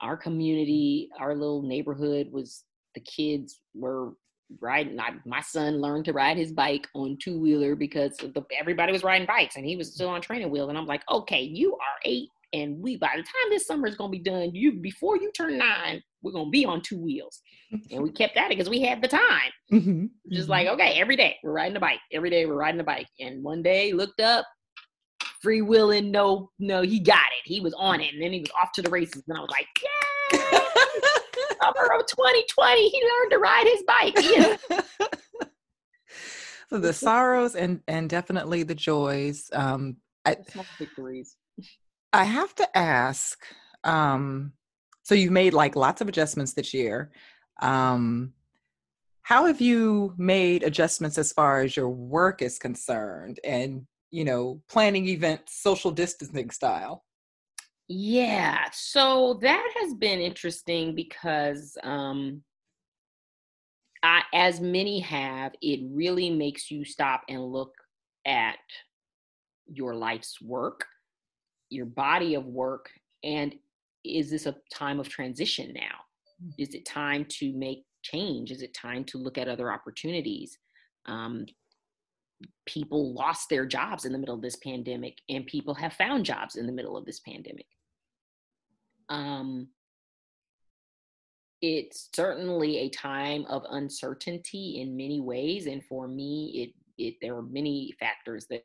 Speaker 1: our community our little neighborhood was the kids were riding I, my son learned to ride his bike on two wheeler because the, everybody was riding bikes and he was still on training wheels and i'm like okay you are eight and we, by the time this summer is gonna be done, you before you turn nine, we're gonna be on two wheels. and we [laughs] kept at it because we had the time. Mm-hmm. Just mm-hmm. like, okay, every day we're riding a bike. Every day we're riding a bike. And one day looked up, free willing, no, no, he got it. He was on it. And then he was off to the races. And I was like, yeah. [laughs] Summer of 2020, he learned to ride his bike. [laughs]
Speaker 2: so the sorrows and and definitely the joys. Um, I, victories. I have to ask. Um, so you've made like lots of adjustments this year. Um, how have you made adjustments as far as your work is concerned, and you know, planning events, social distancing style?
Speaker 1: Yeah, so that has been interesting because, um, I, as many have, it really makes you stop and look at your life's work your body of work and is this a time of transition now mm. is it time to make change is it time to look at other opportunities um, people lost their jobs in the middle of this pandemic and people have found jobs in the middle of this pandemic um, it's certainly a time of uncertainty in many ways and for me it it there are many factors that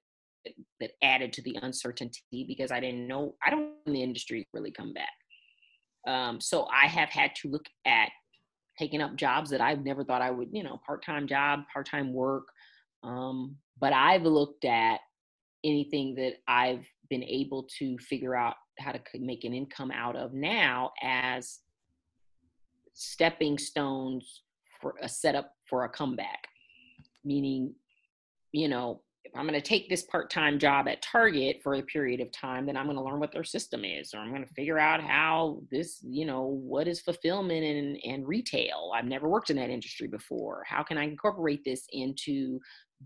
Speaker 1: that added to the uncertainty because I didn't know I don't know the industry really come back. Um, so I have had to look at taking up jobs that I've never thought I would, you know, part-time job, part-time work. Um, but I've looked at anything that I've been able to figure out how to make an income out of now as stepping stones for a setup for a comeback. Meaning, you know, if I'm going to take this part time job at Target for a period of time, then I'm going to learn what their system is, or I'm going to figure out how this, you know, what is fulfillment and, and retail. I've never worked in that industry before. How can I incorporate this into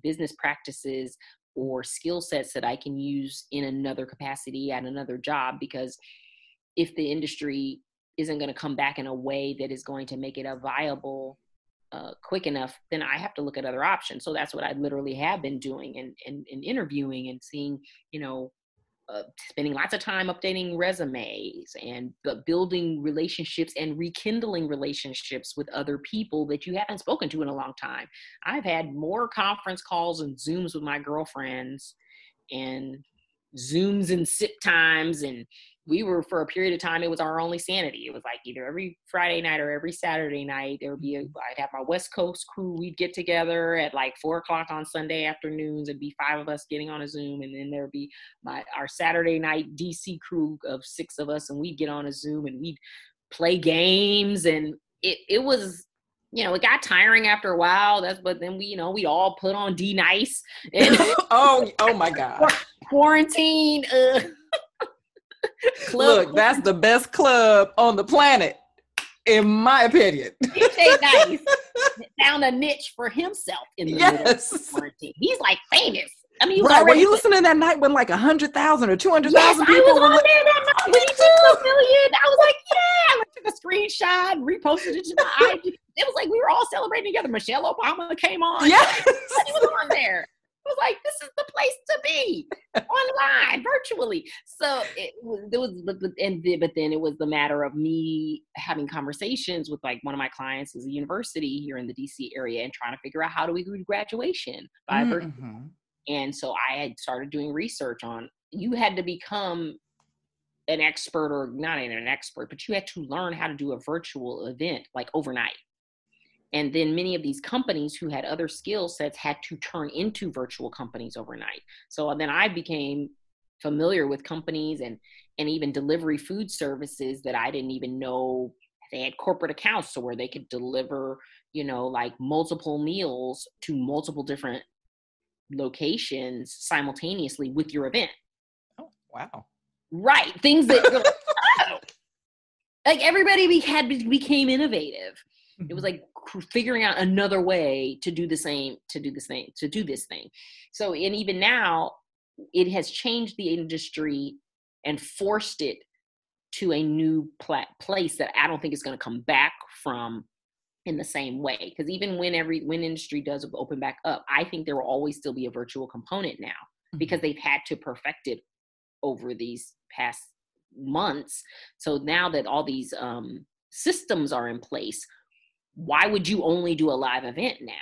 Speaker 1: business practices or skill sets that I can use in another capacity at another job? Because if the industry isn't going to come back in a way that is going to make it a viable uh, quick enough, then I have to look at other options. So that's what I literally have been doing and, and, interviewing and seeing, you know, uh, spending lots of time updating resumes and building relationships and rekindling relationships with other people that you haven't spoken to in a long time. I've had more conference calls and Zooms with my girlfriends and Zooms and sit times and we were for a period of time it was our only sanity it was like either every friday night or every saturday night there would be a, mm-hmm. i'd have my west coast crew we'd get together at like four o'clock on sunday afternoons it'd be five of us getting on a zoom and then there'd be my our saturday night dc crew of six of us and we'd get on a zoom and we'd play games and it, it was you know, it got tiring after a while. That's but then we, you know, we all put on D-Nice and [laughs]
Speaker 2: oh, oh my [laughs] god,
Speaker 1: quarantine. Uh,
Speaker 2: Look, that's the best club on the planet, in my opinion.
Speaker 1: DJ Nice [laughs] found a niche for himself in the yes. quarantine. He's like famous. I mean,
Speaker 2: right. Were you listening that night when like a hundred thousand or two hundred thousand yes, people?
Speaker 1: I was on there that night when he took a million. I was like, yeah. I took a screenshot, reposted it to my IG. It was like we were all celebrating together. Michelle Obama came on.
Speaker 2: Yeah,
Speaker 1: he was on there was like, this is the place to be online, virtually. So it was, it was, but, and but then it was the matter of me having conversations with like one of my clients is a university here in the DC area and trying to figure out how do we do graduation by mm-hmm. virtual. And so I had started doing research on you had to become an expert or not an expert, but you had to learn how to do a virtual event like overnight. And then many of these companies who had other skill sets had to turn into virtual companies overnight. So uh, then I became familiar with companies and and even delivery food services that I didn't even know they had corporate accounts so where they could deliver, you know, like multiple meals to multiple different locations simultaneously with your event.
Speaker 2: Oh, wow.
Speaker 1: Right. Things that [laughs] oh. like, oh. everybody be, had became innovative. It was mm-hmm. like figuring out another way to do the same to do this thing to do this thing so and even now it has changed the industry and forced it to a new pla- place that i don't think is going to come back from in the same way because even when every when industry does open back up i think there will always still be a virtual component now mm-hmm. because they've had to perfect it over these past months so now that all these um, systems are in place why would you only do a live event now?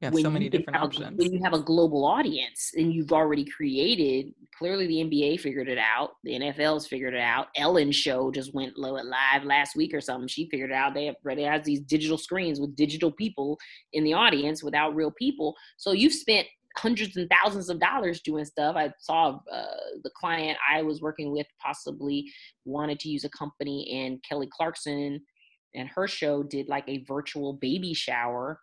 Speaker 2: Yeah, when so many different
Speaker 1: have,
Speaker 2: options.
Speaker 1: When you have a global audience and you've already created, clearly the NBA figured it out. The NFL's figured it out. Ellen show just went live last week or something. She figured it out. They have, they have these digital screens with digital people in the audience without real people. So you've spent hundreds and thousands of dollars doing stuff. I saw uh, the client I was working with possibly wanted to use a company, and Kelly Clarkson and her show did like a virtual baby shower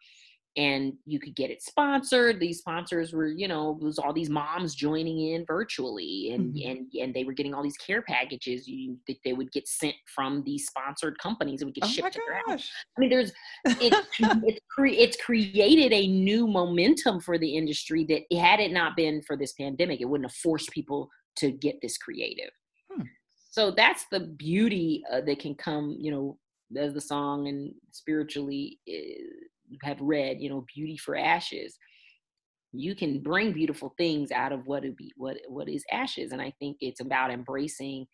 Speaker 1: and you could get it sponsored. These sponsors were you know it was all these moms joining in virtually and mm-hmm. and and they were getting all these care packages. You that they would get sent from these sponsored companies it would get oh shipped to their house. i mean there's it, [laughs] it's cre- it's created a new momentum for the industry that had it not been for this pandemic it wouldn't have forced people to get this creative. Hmm. so that's the beauty uh, that can come you know as the song and spiritually eh, have read, you know, beauty for ashes. You can bring beautiful things out of what it be what what is ashes. And I think it's about embracing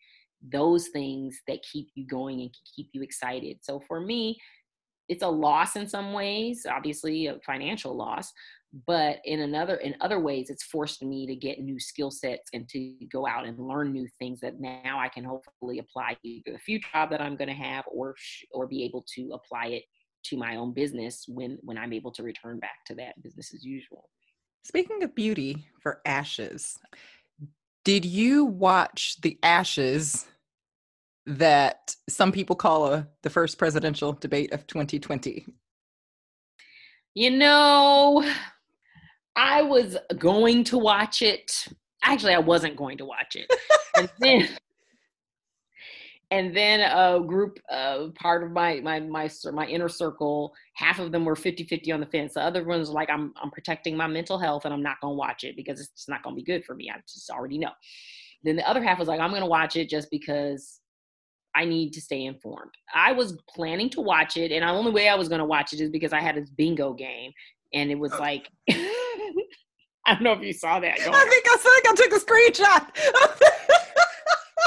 Speaker 1: those things that keep you going and keep you excited. So for me, it's a loss in some ways, obviously a financial loss, but in another in other ways it's forced me to get new skill sets and to go out and learn new things that now i can hopefully apply to the future job that i'm going to have or or be able to apply it to my own business when when i'm able to return back to that business as usual.
Speaker 2: Speaking of beauty for ashes did you watch the ashes that some people call a, the first presidential debate of 2020
Speaker 1: you know I was going to watch it. Actually, I wasn't going to watch it. and [laughs] then and then a group uh, part of my my my my inner circle half of them were 50-50 on the fence the other ones were like i'm i'm protecting my mental health and i'm not going to watch it because it's not going to be good for me i just already know then the other half was like i'm going to watch it just because i need to stay informed i was planning to watch it and the only way i was going to watch it is because i had this bingo game and it was oh. like [laughs] i don't know if you saw that
Speaker 2: i think i think i took a screenshot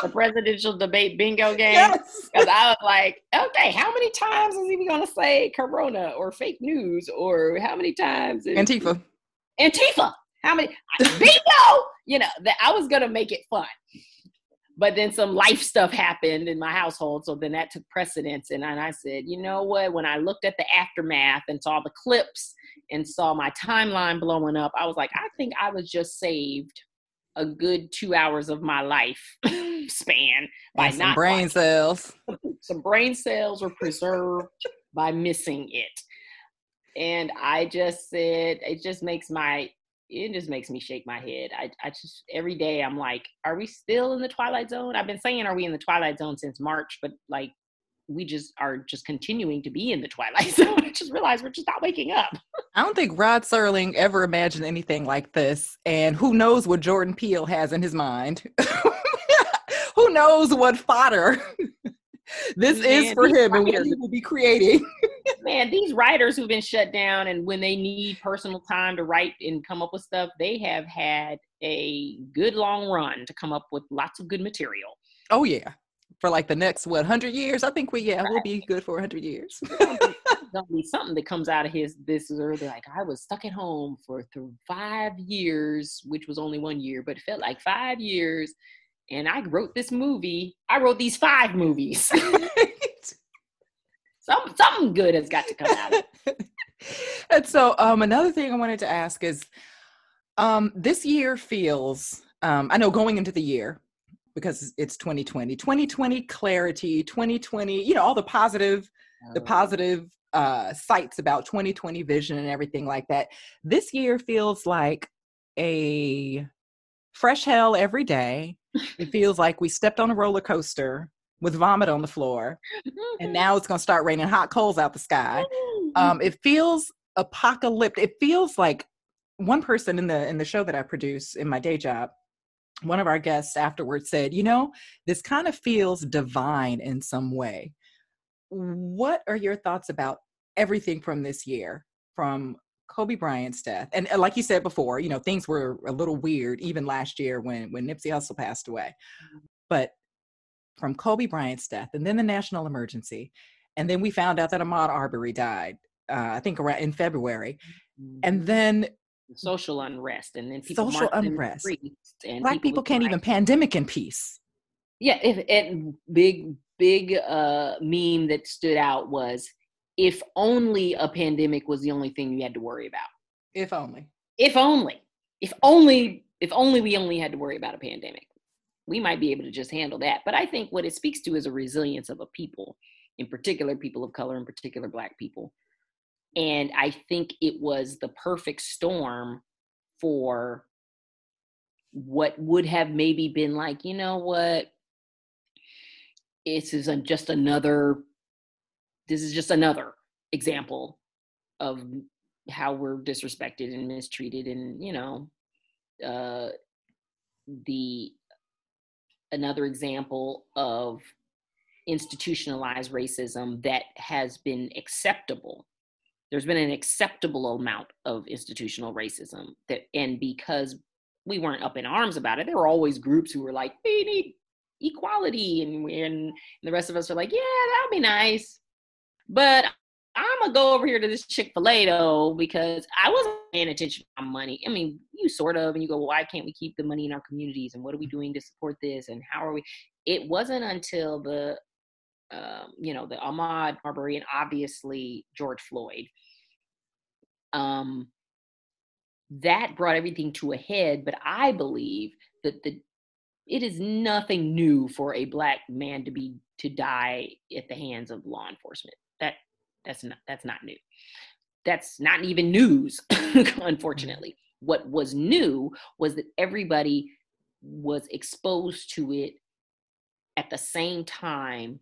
Speaker 1: the presidential debate bingo game. Because yes. I was like, okay, how many times is he going to say corona or fake news or how many times?
Speaker 2: Is, Antifa.
Speaker 1: Antifa. How many? [laughs] bingo! You know, that I was going to make it fun. But then some life stuff happened in my household. So then that took precedence. And, and I said, you know what? When I looked at the aftermath and saw the clips and saw my timeline blowing up, I was like, I think I was just saved a good two hours of my life [laughs] span by
Speaker 2: and
Speaker 1: not
Speaker 2: brain cells. [laughs]
Speaker 1: Some brain cells were preserved by missing it. And I just said, it just makes my, it just makes me shake my head. I, I just, every day I'm like, are we still in the twilight zone? I've been saying, are we in the twilight zone since March? But like, we just are just continuing to be in the twilight [laughs] zone. I just realized we're just not waking up.
Speaker 2: I don't think Rod Serling ever imagined anything like this. And who knows what Jordan Peele has in his mind? [laughs] who knows what fodder [laughs] this man, is for him and what he will be creating.
Speaker 1: man, these writers who've been shut down and when they need personal time to write and come up with stuff, they have had a good long run to come up with lots of good material.
Speaker 2: Oh yeah for like the next what 100 years? I think we yeah right. we'll be good for 100 years. [laughs]
Speaker 1: Gonna be something that comes out of his this is early like i was stuck at home for th- five years which was only one year but it felt like five years and i wrote this movie. I wrote these five movies. [laughs] Some, something good has got to come out of it. [laughs]
Speaker 2: and so um another thing i wanted to ask is um this year feels um i know going into the year because it's 2020 2020 clarity 2020 you know all the positive the positive uh sites about 2020 vision and everything like that. This year feels like a fresh hell every day. It [laughs] feels like we stepped on a roller coaster with vomit on the floor and [laughs] now it's going to start raining hot coals out the sky. Um it feels apocalyptic it feels like one person in the in the show that i produce in my day job one of our guests afterwards said, You know, this kind of feels divine in some way. What are your thoughts about everything from this year, from Kobe Bryant's death? And uh, like you said before, you know, things were a little weird even last year when, when Nipsey Hussle passed away. But from Kobe Bryant's death and then the national emergency, and then we found out that Ahmaud Arbery died, uh, I think around in February. And mm-hmm. then
Speaker 1: social unrest and then people
Speaker 2: social unrest. and black people, people can't even pandemic in peace.
Speaker 1: Yeah if and big big uh meme that stood out was if only a pandemic was the only thing you had to worry about.
Speaker 2: If only.
Speaker 1: If only. If only if only we only had to worry about a pandemic. We might be able to just handle that but i think what it speaks to is a resilience of a people in particular people of color in particular black people and I think it was the perfect storm for what would have maybe been like, you know what? This is just another, this is just another example of how we're disrespected and mistreated and, you know, uh, the another example of institutionalized racism that has been acceptable there's been an acceptable amount of institutional racism that and because we weren't up in arms about it there were always groups who were like we need equality and, and the rest of us are like yeah that would be nice. But i'm gonna go over here to this chick-fil-a though because i wasn't paying attention to my money. I mean you sort of and you go well, why can't we keep the money in our communities and what are we doing to support this and how are we? It wasn't until the um, you know, the Ahmaud Arbery and obviously George Floyd. Um, that brought everything to a head, but I believe that the it is nothing new for a black man to be to die at the hands of law enforcement. That that's not that's not new. That's not even news, [laughs] unfortunately. what was new was that everybody was exposed to it at the same time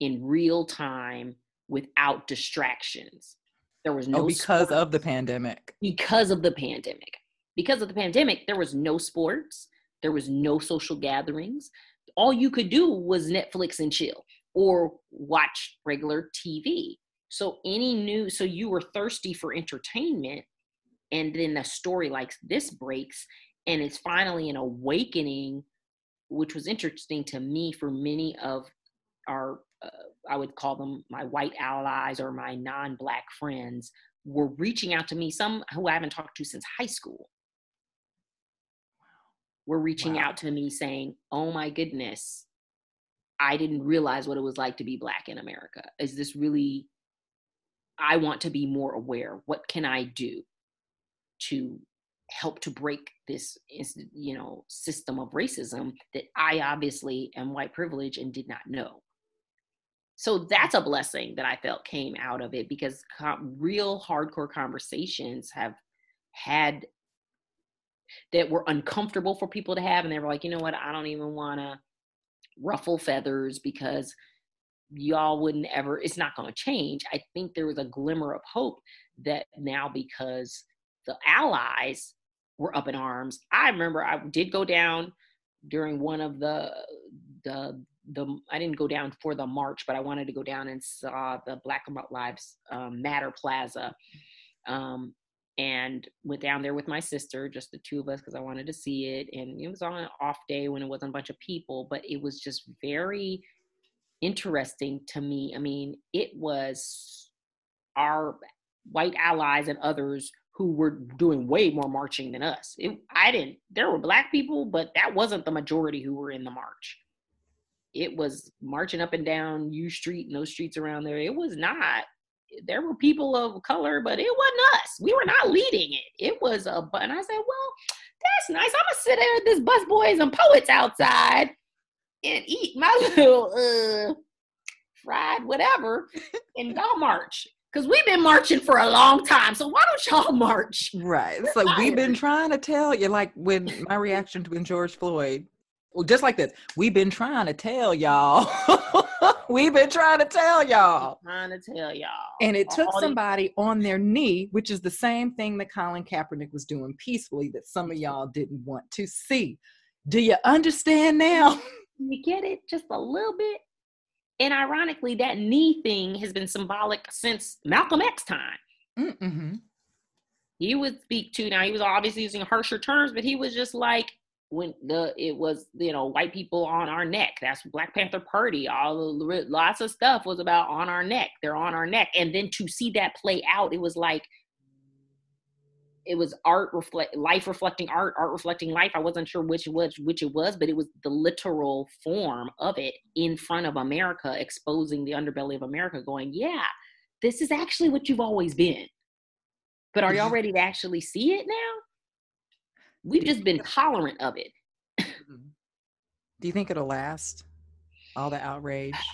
Speaker 1: in real time without distractions. There was no
Speaker 2: oh, because
Speaker 1: sports.
Speaker 2: of the pandemic.
Speaker 1: Because of the pandemic. Because of the pandemic, there was no sports, there was no social gatherings. All you could do was Netflix and chill or watch regular TV. So any new so you were thirsty for entertainment and then a story like this breaks and it's finally an awakening which was interesting to me for many of our uh, i would call them my white allies or my non-black friends were reaching out to me some who i haven't talked to since high school. Were reaching wow. out to me saying oh my goodness i didn't realize what it was like to be black in america. Is this really i want to be more aware. What can i do to help to break this you know system of racism that i obviously am white privilege and did not know so that's a blessing that i felt came out of it because real hardcore conversations have had that were uncomfortable for people to have and they were like you know what i don't even want to ruffle feathers because y'all wouldn't ever it's not going to change i think there was a glimmer of hope that now because the allies were up in arms. I remember I did go down during one of the the the I didn't go down for the march, but I wanted to go down and saw the Black Lives um, Matter Plaza, um, and went down there with my sister, just the two of us, because I wanted to see it. And it was on an off day when it wasn't a bunch of people, but it was just very interesting to me. I mean, it was our white allies and others who were doing way more marching than us. It, I didn't, there were black people, but that wasn't the majority who were in the march. It was marching up and down U Street and those streets around there. It was not, there were people of color, but it wasn't us. We were not leading it. It was a, and I said, well, that's nice. I'm gonna sit there with this Busboys and Poets outside and eat my [laughs] little uh fried whatever and go march because we've been marching for a long time. So why don't y'all march?
Speaker 2: Right. It's like we've been trying to tell you, like when [laughs] my reaction to when George Floyd, well, just like this, we've been trying to tell y'all. [laughs] we've been trying to tell y'all.
Speaker 1: Trying to tell y'all.
Speaker 2: And it took somebody on their knee, which is the same thing that Colin Kaepernick was doing peacefully that some of y'all didn't want to see. Do you understand now? [laughs]
Speaker 1: You get it just a little bit? And ironically, that knee thing has been symbolic since Malcolm X time. Mm-hmm. He would speak to now. He was obviously using harsher terms, but he was just like when the it was you know white people on our neck. That's Black Panther Party. All the, lots of stuff was about on our neck. They're on our neck, and then to see that play out, it was like it was art reflect life reflecting art art reflecting life i wasn't sure which was which it was but it was the literal form of it in front of america exposing the underbelly of america going yeah this is actually what you've always been but are y'all mm-hmm. ready to actually see it now we've just been tolerant of it.
Speaker 2: Mm-hmm. do you think it'll last all the outrage? [sighs]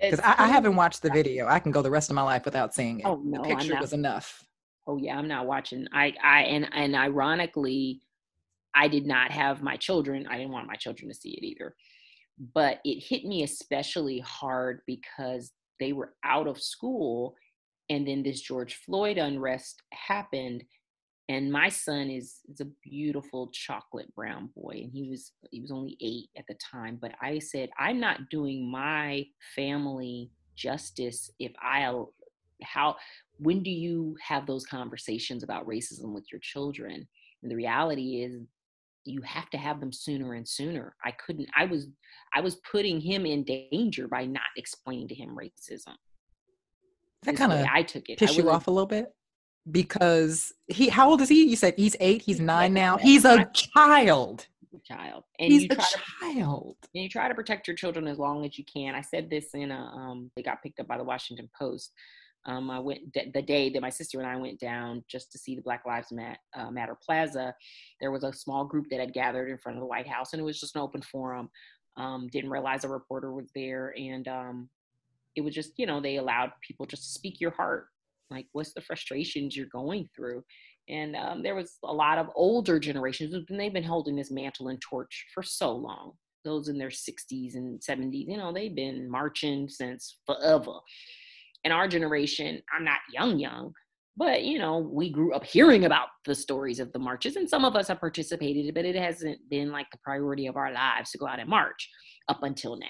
Speaker 2: Because I, I, haven't watched the video. I can go the rest of my life without seeing it.
Speaker 1: Oh no
Speaker 2: the picture was enough.
Speaker 1: Oh yeah i'm not watching. I i and and ironically i did not have my children. I didn't want my children to see it either. But it hit me especially hard because they were out of school and then this george floyd unrest happened and my son is is a beautiful chocolate brown boy and he was he was only 8 at the time but i said i'm not doing my family justice if i how when do you have those conversations about racism with your children? And the reality is you have to have them sooner and sooner. I couldn't i was i was putting him in danger by not explaining to him racism.
Speaker 2: That kind of i took it. Piss you off a little bit because he how old is he? You said he's eight he's nine now. he's a child.
Speaker 1: child.
Speaker 2: And he's you try a child.
Speaker 1: and you try to protect your children as long as you can. I said this in a um they got picked up by the washington post. Um, I went d- the day that my sister and I went down just to see the Black Lives Mat- uh, Matter Plaza. There was a small group that had gathered in front of the White House, and it was just an open forum. Um, didn't realize a reporter was there, and um, it was just you know they allowed people just to speak your heart, like what's the frustrations you're going through. And um, there was a lot of older generations, and they've been holding this mantle and torch for so long. Those in their 60s and 70s, you know, they've been marching since forever. And our generation, I'm not young, young, but you know, we grew up hearing about the stories of the marches, and some of us have participated, but it hasn't been like the priority of our lives to go out and march up until now.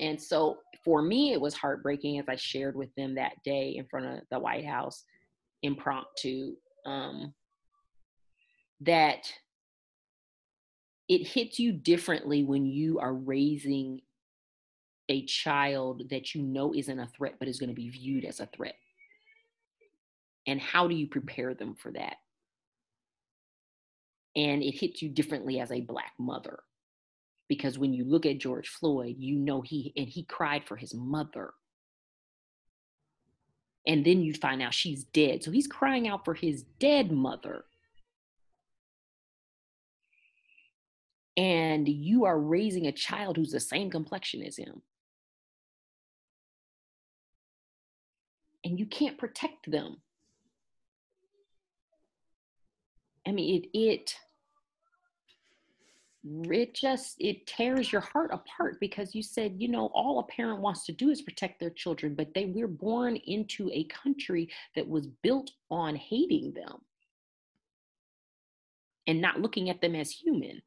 Speaker 1: And so for me, it was heartbreaking as I shared with them that day in front of the White House impromptu um, that it hits you differently when you are raising a child that you know isn't a threat but is going to be viewed as a threat. And how do you prepare them for that? And it hits you differently as a black mother because when you look at George Floyd, you know he and he cried for his mother. And then you find out she's dead. So he's crying out for his dead mother. And you are raising a child who's the same complexion as him. And you can't protect them. I mean, it, it, it just it tears your heart apart because you said you know all a parent wants to do is protect their children but they we're born into a country that was built on hating them. And not looking at them as human.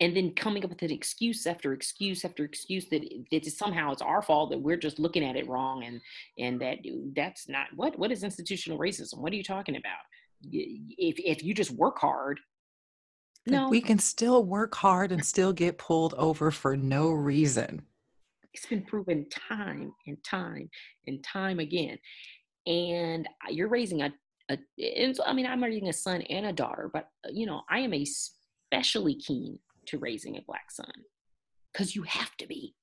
Speaker 1: And then coming up with an excuse after excuse after excuse that that somehow it's our fault that we're just looking at it wrong and and that that's not what what is institutional racism? What are you talking about? If if you just work hard
Speaker 2: no. we can still work hard and still get pulled over for no reason.
Speaker 1: It's been proven time and time and time again. And you're raising a, a and so, I mean, I'm raising a son and a daughter, but uh, you know, I am especially keen to raising a black son because you have to be.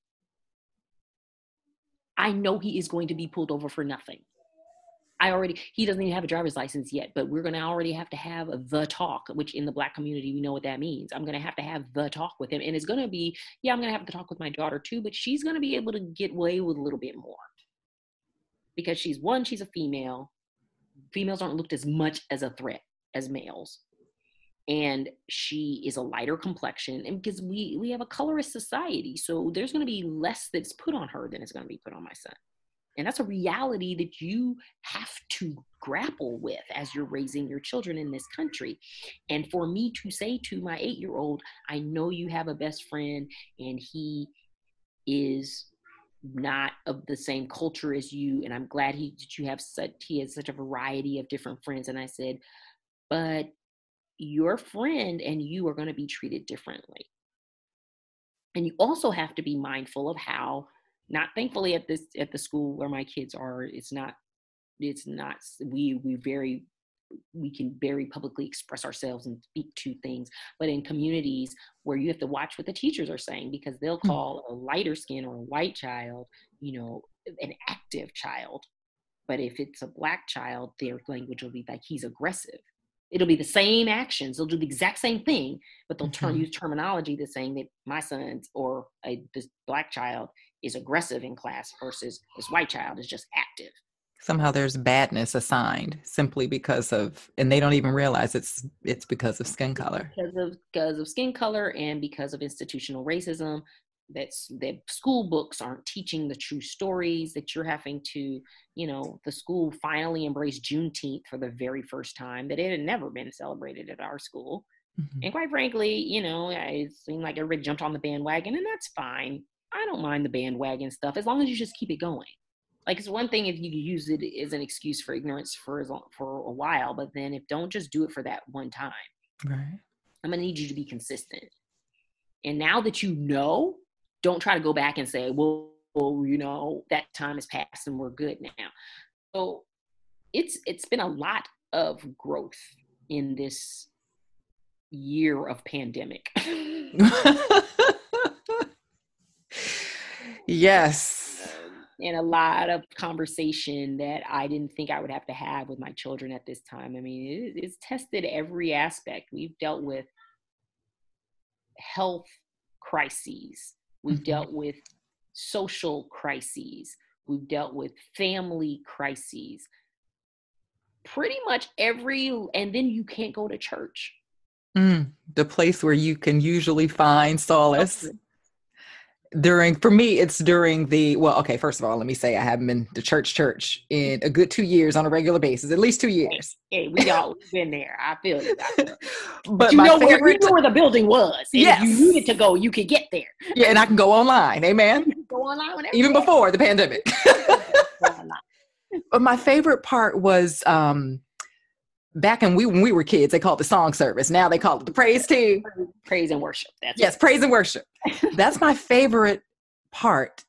Speaker 1: I know he is going to be pulled over for nothing. I already, he doesn't even have a driver's license yet, but we're going to already have to have the talk, which in the black community, we know what that means. I'm going to have to have the talk with him. And it's going to be, yeah, I'm going to have to talk with my daughter too, but she's going to be able to get away with a little bit more because she's one, she's a female. Females aren't looked as much as a threat as males. And she is a lighter complexion, and because we we have a colorist society, so there's going to be less that's put on her than is going to be put on my son. And that's a reality that you have to grapple with as you're raising your children in this country. And for me to say to my eight year old, I know you have a best friend and he is not of the same culture as you and i'm glad he that you have such he has such a variety of different friends and i said but your friend and you are going to be treated differently and you also have to be mindful of how not thankfully at this at the school where my kids are it's not it's not we we very we can very publicly express ourselves and speak to things but in communities where you have to watch what the teachers are saying because they'll hmm. call a lighter skin or a white child you know an active child but if it's a black child their language will be like he's aggressive it'll be the same actions they'll do the exact same thing but they'll turn mm-hmm. use terminology that's saying that my son's or a this black child is aggressive in class versus this white child is just active.
Speaker 2: Somehow there's badness assigned simply because of and they don't even realize it's it's because of skin color.
Speaker 1: Because of because of skin color and because of institutional racism that's that school books aren't teaching the true stories that you're having to you know the school finally embraced juneteenth for the very first time that it had never been celebrated at our school. Mm-hmm. and quite frankly you know it seemed like everybody jumped on the bandwagon and that's fine I don't mind the bandwagon stuff as long as you just keep it going. Like it's one thing if you use it as an excuse for ignorance for as long, for a while, but then if don't just do it for that one time.
Speaker 2: Right.
Speaker 1: I'm gonna need you to be consistent. And now that you know, don't try to go back and say, well, well, you know, that time has passed and we're good now. So it's it's been a lot of growth in this year of pandemic. [laughs] [laughs]
Speaker 2: Yes.
Speaker 1: Um, and a lot of conversation that I didn't think I would have to have with my children at this time. I mean, it, it's tested every aspect. We've dealt with health crises, we've mm-hmm. dealt with social crises, we've dealt with family crises, pretty much every, and then you can't go to church.
Speaker 2: Mm, the place where you can usually find solace during for me it's during the well okay first of all let me say i haven't been to church church in a good two years on a regular basis at least two years.
Speaker 1: hey, we all been there i feel you but, [laughs]
Speaker 2: but
Speaker 1: you know, where, you know where the building was
Speaker 2: yes.
Speaker 1: if you needed to go you could get there.
Speaker 2: Yeah and i can go online amen?
Speaker 1: Go online
Speaker 2: even before the pandemic. [laughs] But my favorite part was um back in we when we were kids, they called it the song service. Now they call it the praise team.
Speaker 1: Praise and worship.
Speaker 2: That's yes, praise and worship. That's my favorite part.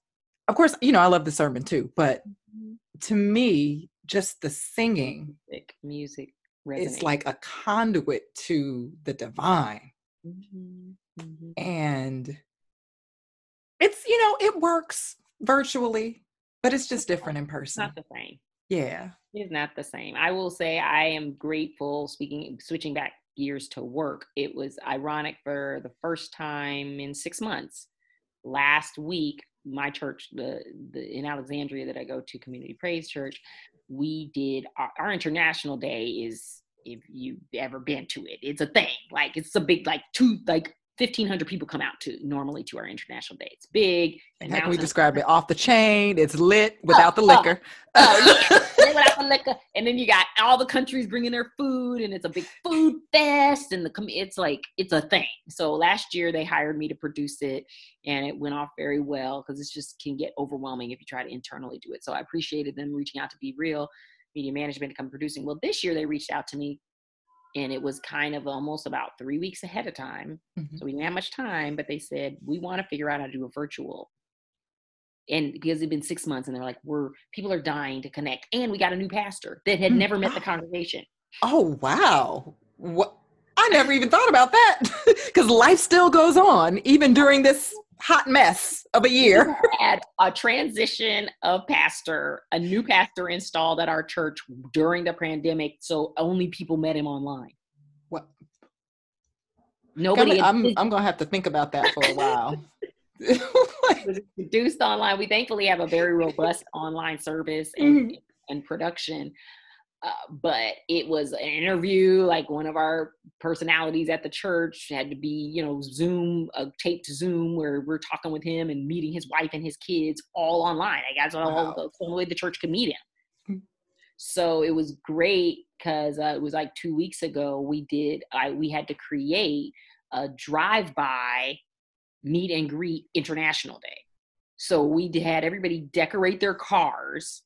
Speaker 2: Of course, you know I love the sermon too, but mm-hmm. to me, just the singing,
Speaker 1: music, music
Speaker 2: it's like a conduit to the divine, mm-hmm. Mm-hmm. and it's you know it works virtually, but it's just different in person.
Speaker 1: It's not the same.
Speaker 2: Yeah.
Speaker 1: It's not the same. I will say I am grateful speaking switching back gears to work. It was ironic for the first time in 6 months. Last week my church the, the in Alexandria that I go to Community Praise Church, we did our, our international day is if you've ever been to it, it's a thing. Like it's a big like two like 1,500 people come out to normally to our international day. It's big.
Speaker 2: And how can we describe it? Off the chain. It's lit without oh, the liquor.
Speaker 1: Oh, oh yeah, [laughs] without the liquor. And then you got all the countries bringing their food, and it's a big food fest, and the it's like it's a thing. So last year they hired me to produce it, and it went off very well because it just can get overwhelming if you try to internally do it. So I appreciated them reaching out to be real media management to come producing. Well, this year they reached out to me and it was kind of almost about three weeks ahead of time. Mm-hmm. So we didn't have much time, but they said, we want to figure out how to do a virtual. And because it'd been six months and they're like, we're people are dying to connect. And we got a new pastor that had mm, never met the congregation.
Speaker 2: Oh wow. What I never even thought about that. [laughs] Because life still goes on, even during this hot mess of a year.
Speaker 1: We had a transition of pastor, a new pastor installed at our church during the pandemic, so only people met him online.
Speaker 2: What?
Speaker 1: Nobody.
Speaker 2: I'm I'm gonna have to think about that for a while. [laughs] [laughs]
Speaker 1: produced online. We thankfully have a very robust online service and, mm-hmm. and production. Uh, but it was an interview like one of our personalities at the church had to be you know zoom a taped zoom where we're talking with him and meeting his wife and his kids all online. I guess all wow. the only way the church could meet him so it was great because uh, it was like two weeks ago we did i we had to create a drive-by meet and greet international day. So we had everybody decorate their cars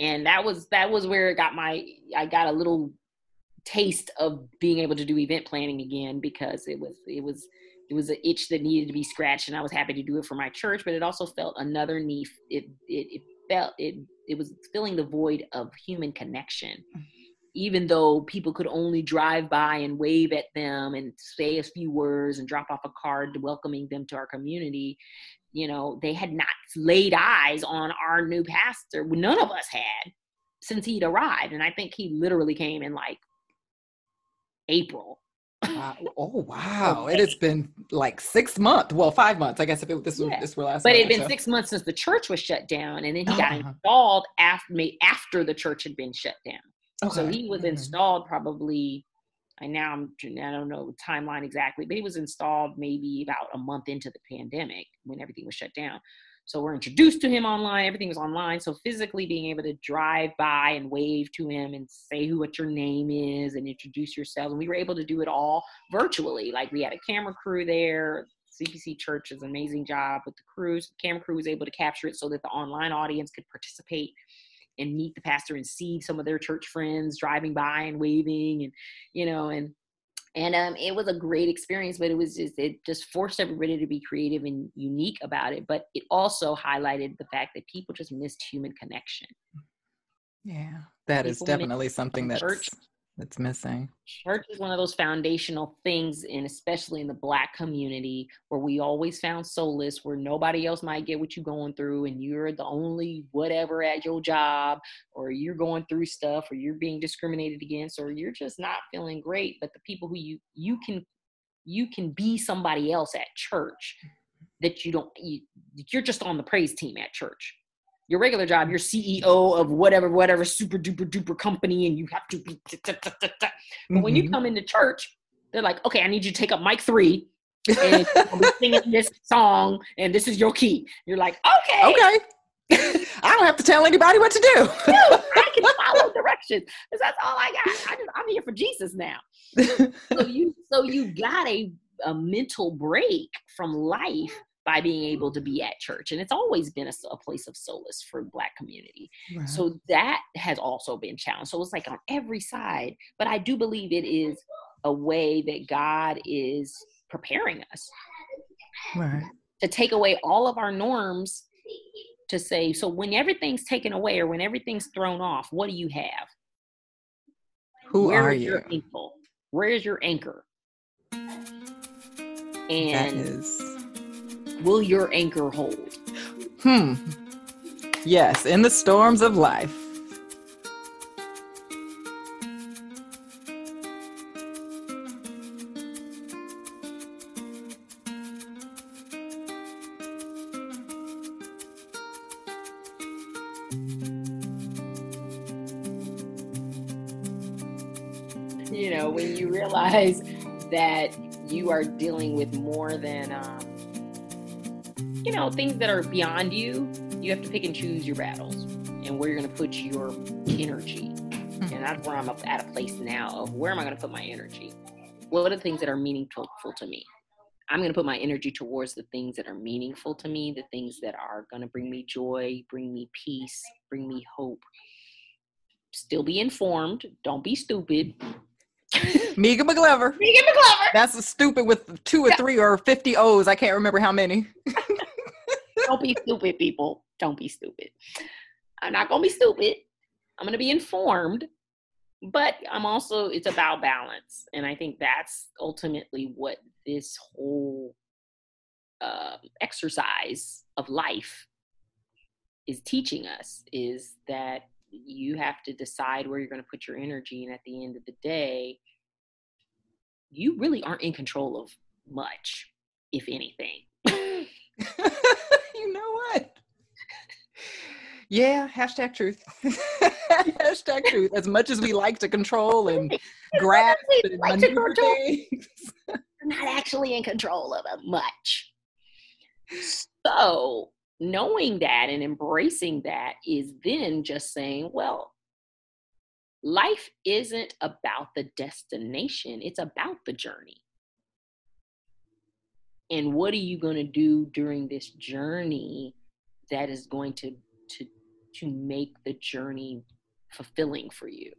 Speaker 1: and that was that was where it got my i got a little taste of being able to do event planning again because it was it was it was an itch that needed to be scratched and i was happy to do it for my church but it also felt another need. It it, it felt it it was filling the void of human connection. Even though people could only drive by and wave at them and say a few words and drop off a card welcoming them to our community you know, they had not laid eyes on our new pastor. None of us had since he'd arrived. And I think he literally came in like April.
Speaker 2: Wow. [laughs] Oh wow! okay. It has been like six months. Well, five months, I guess. If it, this was yeah. this were last,
Speaker 1: but it had been so. six months since the church was shut down, and then he got uh-huh. installed after after the church had been shut down. Okay. So he was mm-hmm. installed probably and now I'm I don't know the timeline exactly, but he was installed maybe about a month into the pandemic when everything was shut down. So we're introduced to him online. Everything was online. So physically being able to drive by and wave to him and say who what your name is and introduce yourself. And we were able to do it all virtually. Like we had a camera crew there. CPC Church does an amazing job with the crews. The camera crew was able to capture it so that the online audience could participate and meet the pastor and see some of their church friends driving by and waving and you know and and um, it was a great experience but it was just it just forced everybody to be creative and unique about it but it also highlighted the fact that people just missed human connection.
Speaker 2: Yeah. That people is definitely something that church that's missing.
Speaker 1: Church is one of those foundational things, and especially in the Black community, where we always found solace, where nobody else might get what you're going through, and you're the only whatever at your job, or you're going through stuff, or you're being discriminated against, or you're just not feeling great. But the people who you you can you can be somebody else at church that you don't you, you're just on the praise team at church your regular job, you're CEO of whatever, whatever super duper duper company, and you have to be. But mm-hmm. when you mm-hmm. come into church, they're like, okay, I need you to take up mic three and be [laughs] singing this song, and this is your key. You're like, okay,
Speaker 2: okay. [laughs] I don't have to tell anybody what to do. [laughs]
Speaker 1: I can follow directions because that's all I got. I just, I'm here for Jesus now. so you, so you got a a mental break from life by being able to be at church and it's always been a, a place of solace for black community. Right. so that has also been challenged. So it's like on every side but i do believe it is a way that god is preparing us right. to take away all of our norms to say so when everything's taken away or when everything's thrown off what do you have?
Speaker 2: Who Where are you?
Speaker 1: where is your anchor? And is... will your anchor hold?
Speaker 2: Hmm. Yes, in the storms of life.
Speaker 1: You know, when you realize that you are dealing with more than um, you know things that are beyond you you have to pick and choose your battles and where you're going to put your energy mm-hmm. and that's where i'm at a place now of where am i going to put my energy what are the things that are meaningful to me i'm going to put my energy towards the things that are meaningful to me the things that are going to bring me joy bring me peace bring me hope still be informed don't be stupid [laughs]
Speaker 2: Megan McGlover.
Speaker 1: Megan McGlover.
Speaker 2: That's a stupid with two or three or 50 O's. I can't remember how many. [laughs]
Speaker 1: Don't be stupid, people. Don't be stupid. I'm not going to be stupid. I'm going to be informed, but I'm also, it's about balance. And I think that's ultimately what this whole uh, exercise of life is teaching us is that you have to decide where you're going to put your energy and at the end of the day you really aren't in control of much if anything [laughs] [laughs]
Speaker 2: you know what? Yeah hashtag truth. [laughs] Hashtag truth. As much as we like to control and grasp and like to control, things. [laughs]
Speaker 1: We're not actually in control of it much. So knowing that and embracing that is then just saying, well, life isn't about the destination, it's about the journey. And what are you going to do during this journey that is going to, to, to make the journey fulfilling for you?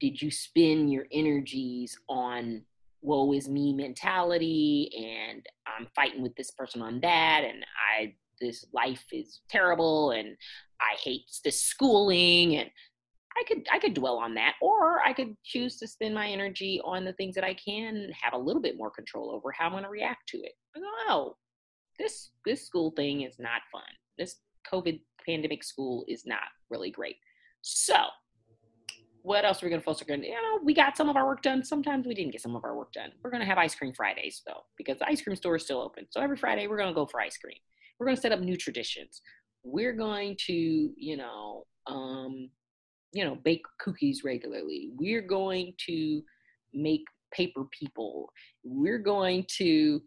Speaker 1: Did you spend your energies on woe is me mentality and I'm fighting with this person on that and I this life is terrible and I hate this schooling and I could I could dwell on that or I could choose to spend my energy on the things that I can have a little bit more control over how I'm going to react to it. Go, oh, this this school thing is not fun. This COVID pandemic school is not really great. So what else are we going to focus on? You know, we got some of our work done. Sometimes we didn't get some of our work done. We're going to have ice cream Fridays though, because the ice cream store is still open. So every Friday we're going to go for ice cream. We're going to set up new traditions. We're going to, you know, um, you know, bake cookies regularly. We're going to make paper people. We're going to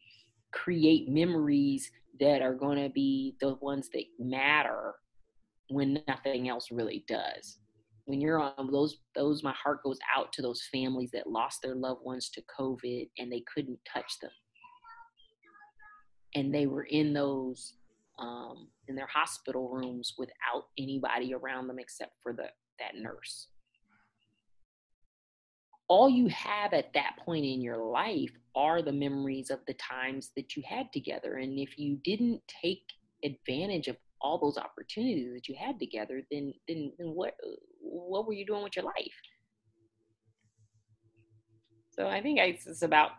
Speaker 1: create memories that are going to be the ones that matter when nothing else really does when you're on those those my heart goes out to those families that lost their loved ones to covid and they couldn't touch them and they were in those um, in their hospital rooms without anybody around them except for the that nurse. All you have at that point in your life are the memories of the times that you had together. And if you didn't take advantage of all those opportunities that you had together, then then then what what were you doing with your life? So I think it's about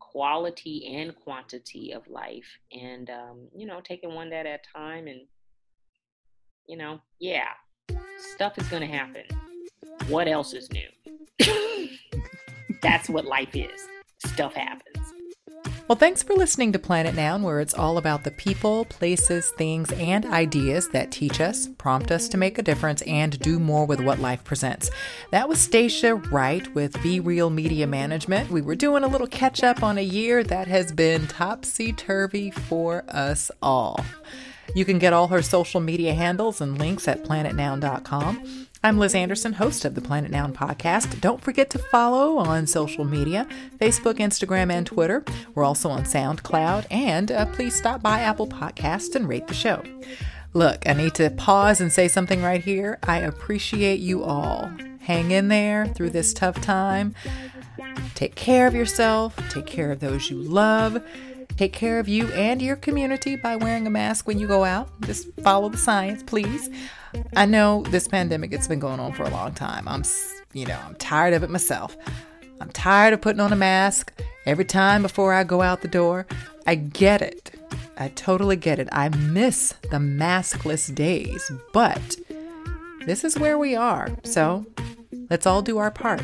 Speaker 1: quality and quantity of life, and um, you know, taking one day at a time, and you know, yeah, stuff is going to happen. What else is new? [laughs] That's what life is. Stuff happens.
Speaker 2: Well, thanks for listening to Planet Noun, where it's all about the people, places, things, and ideas that teach us, prompt us to make a difference, and do more with what life presents. That was Stacia Wright with Be Real Media Management. We were doing a little catch up on a year that has been topsy turvy for us all. You can get all her social media handles and links at planetnoun.com. I'm Liz Anderson, host of the Planet Noun podcast. Don't forget to follow on social media Facebook, Instagram, and Twitter. We're also on SoundCloud. And uh, please stop by Apple Podcasts and rate the show. Look, I need to pause and say something right here. I appreciate you all. Hang in there through this tough time. Take care of yourself, take care of those you love. Take care of you and your community by wearing a mask when you go out. Just follow the science, please. I know this pandemic it's been going on for a long time. I'm you know, I'm tired of it myself. I'm tired of putting on a mask every time before I go out the door. I get it. I totally get it. I miss the maskless days, but this is where we are. So, let's all do our part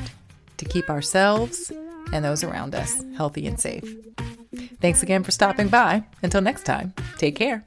Speaker 2: to keep ourselves and those around us healthy and safe. Thanks again for stopping by. Until next time, take care.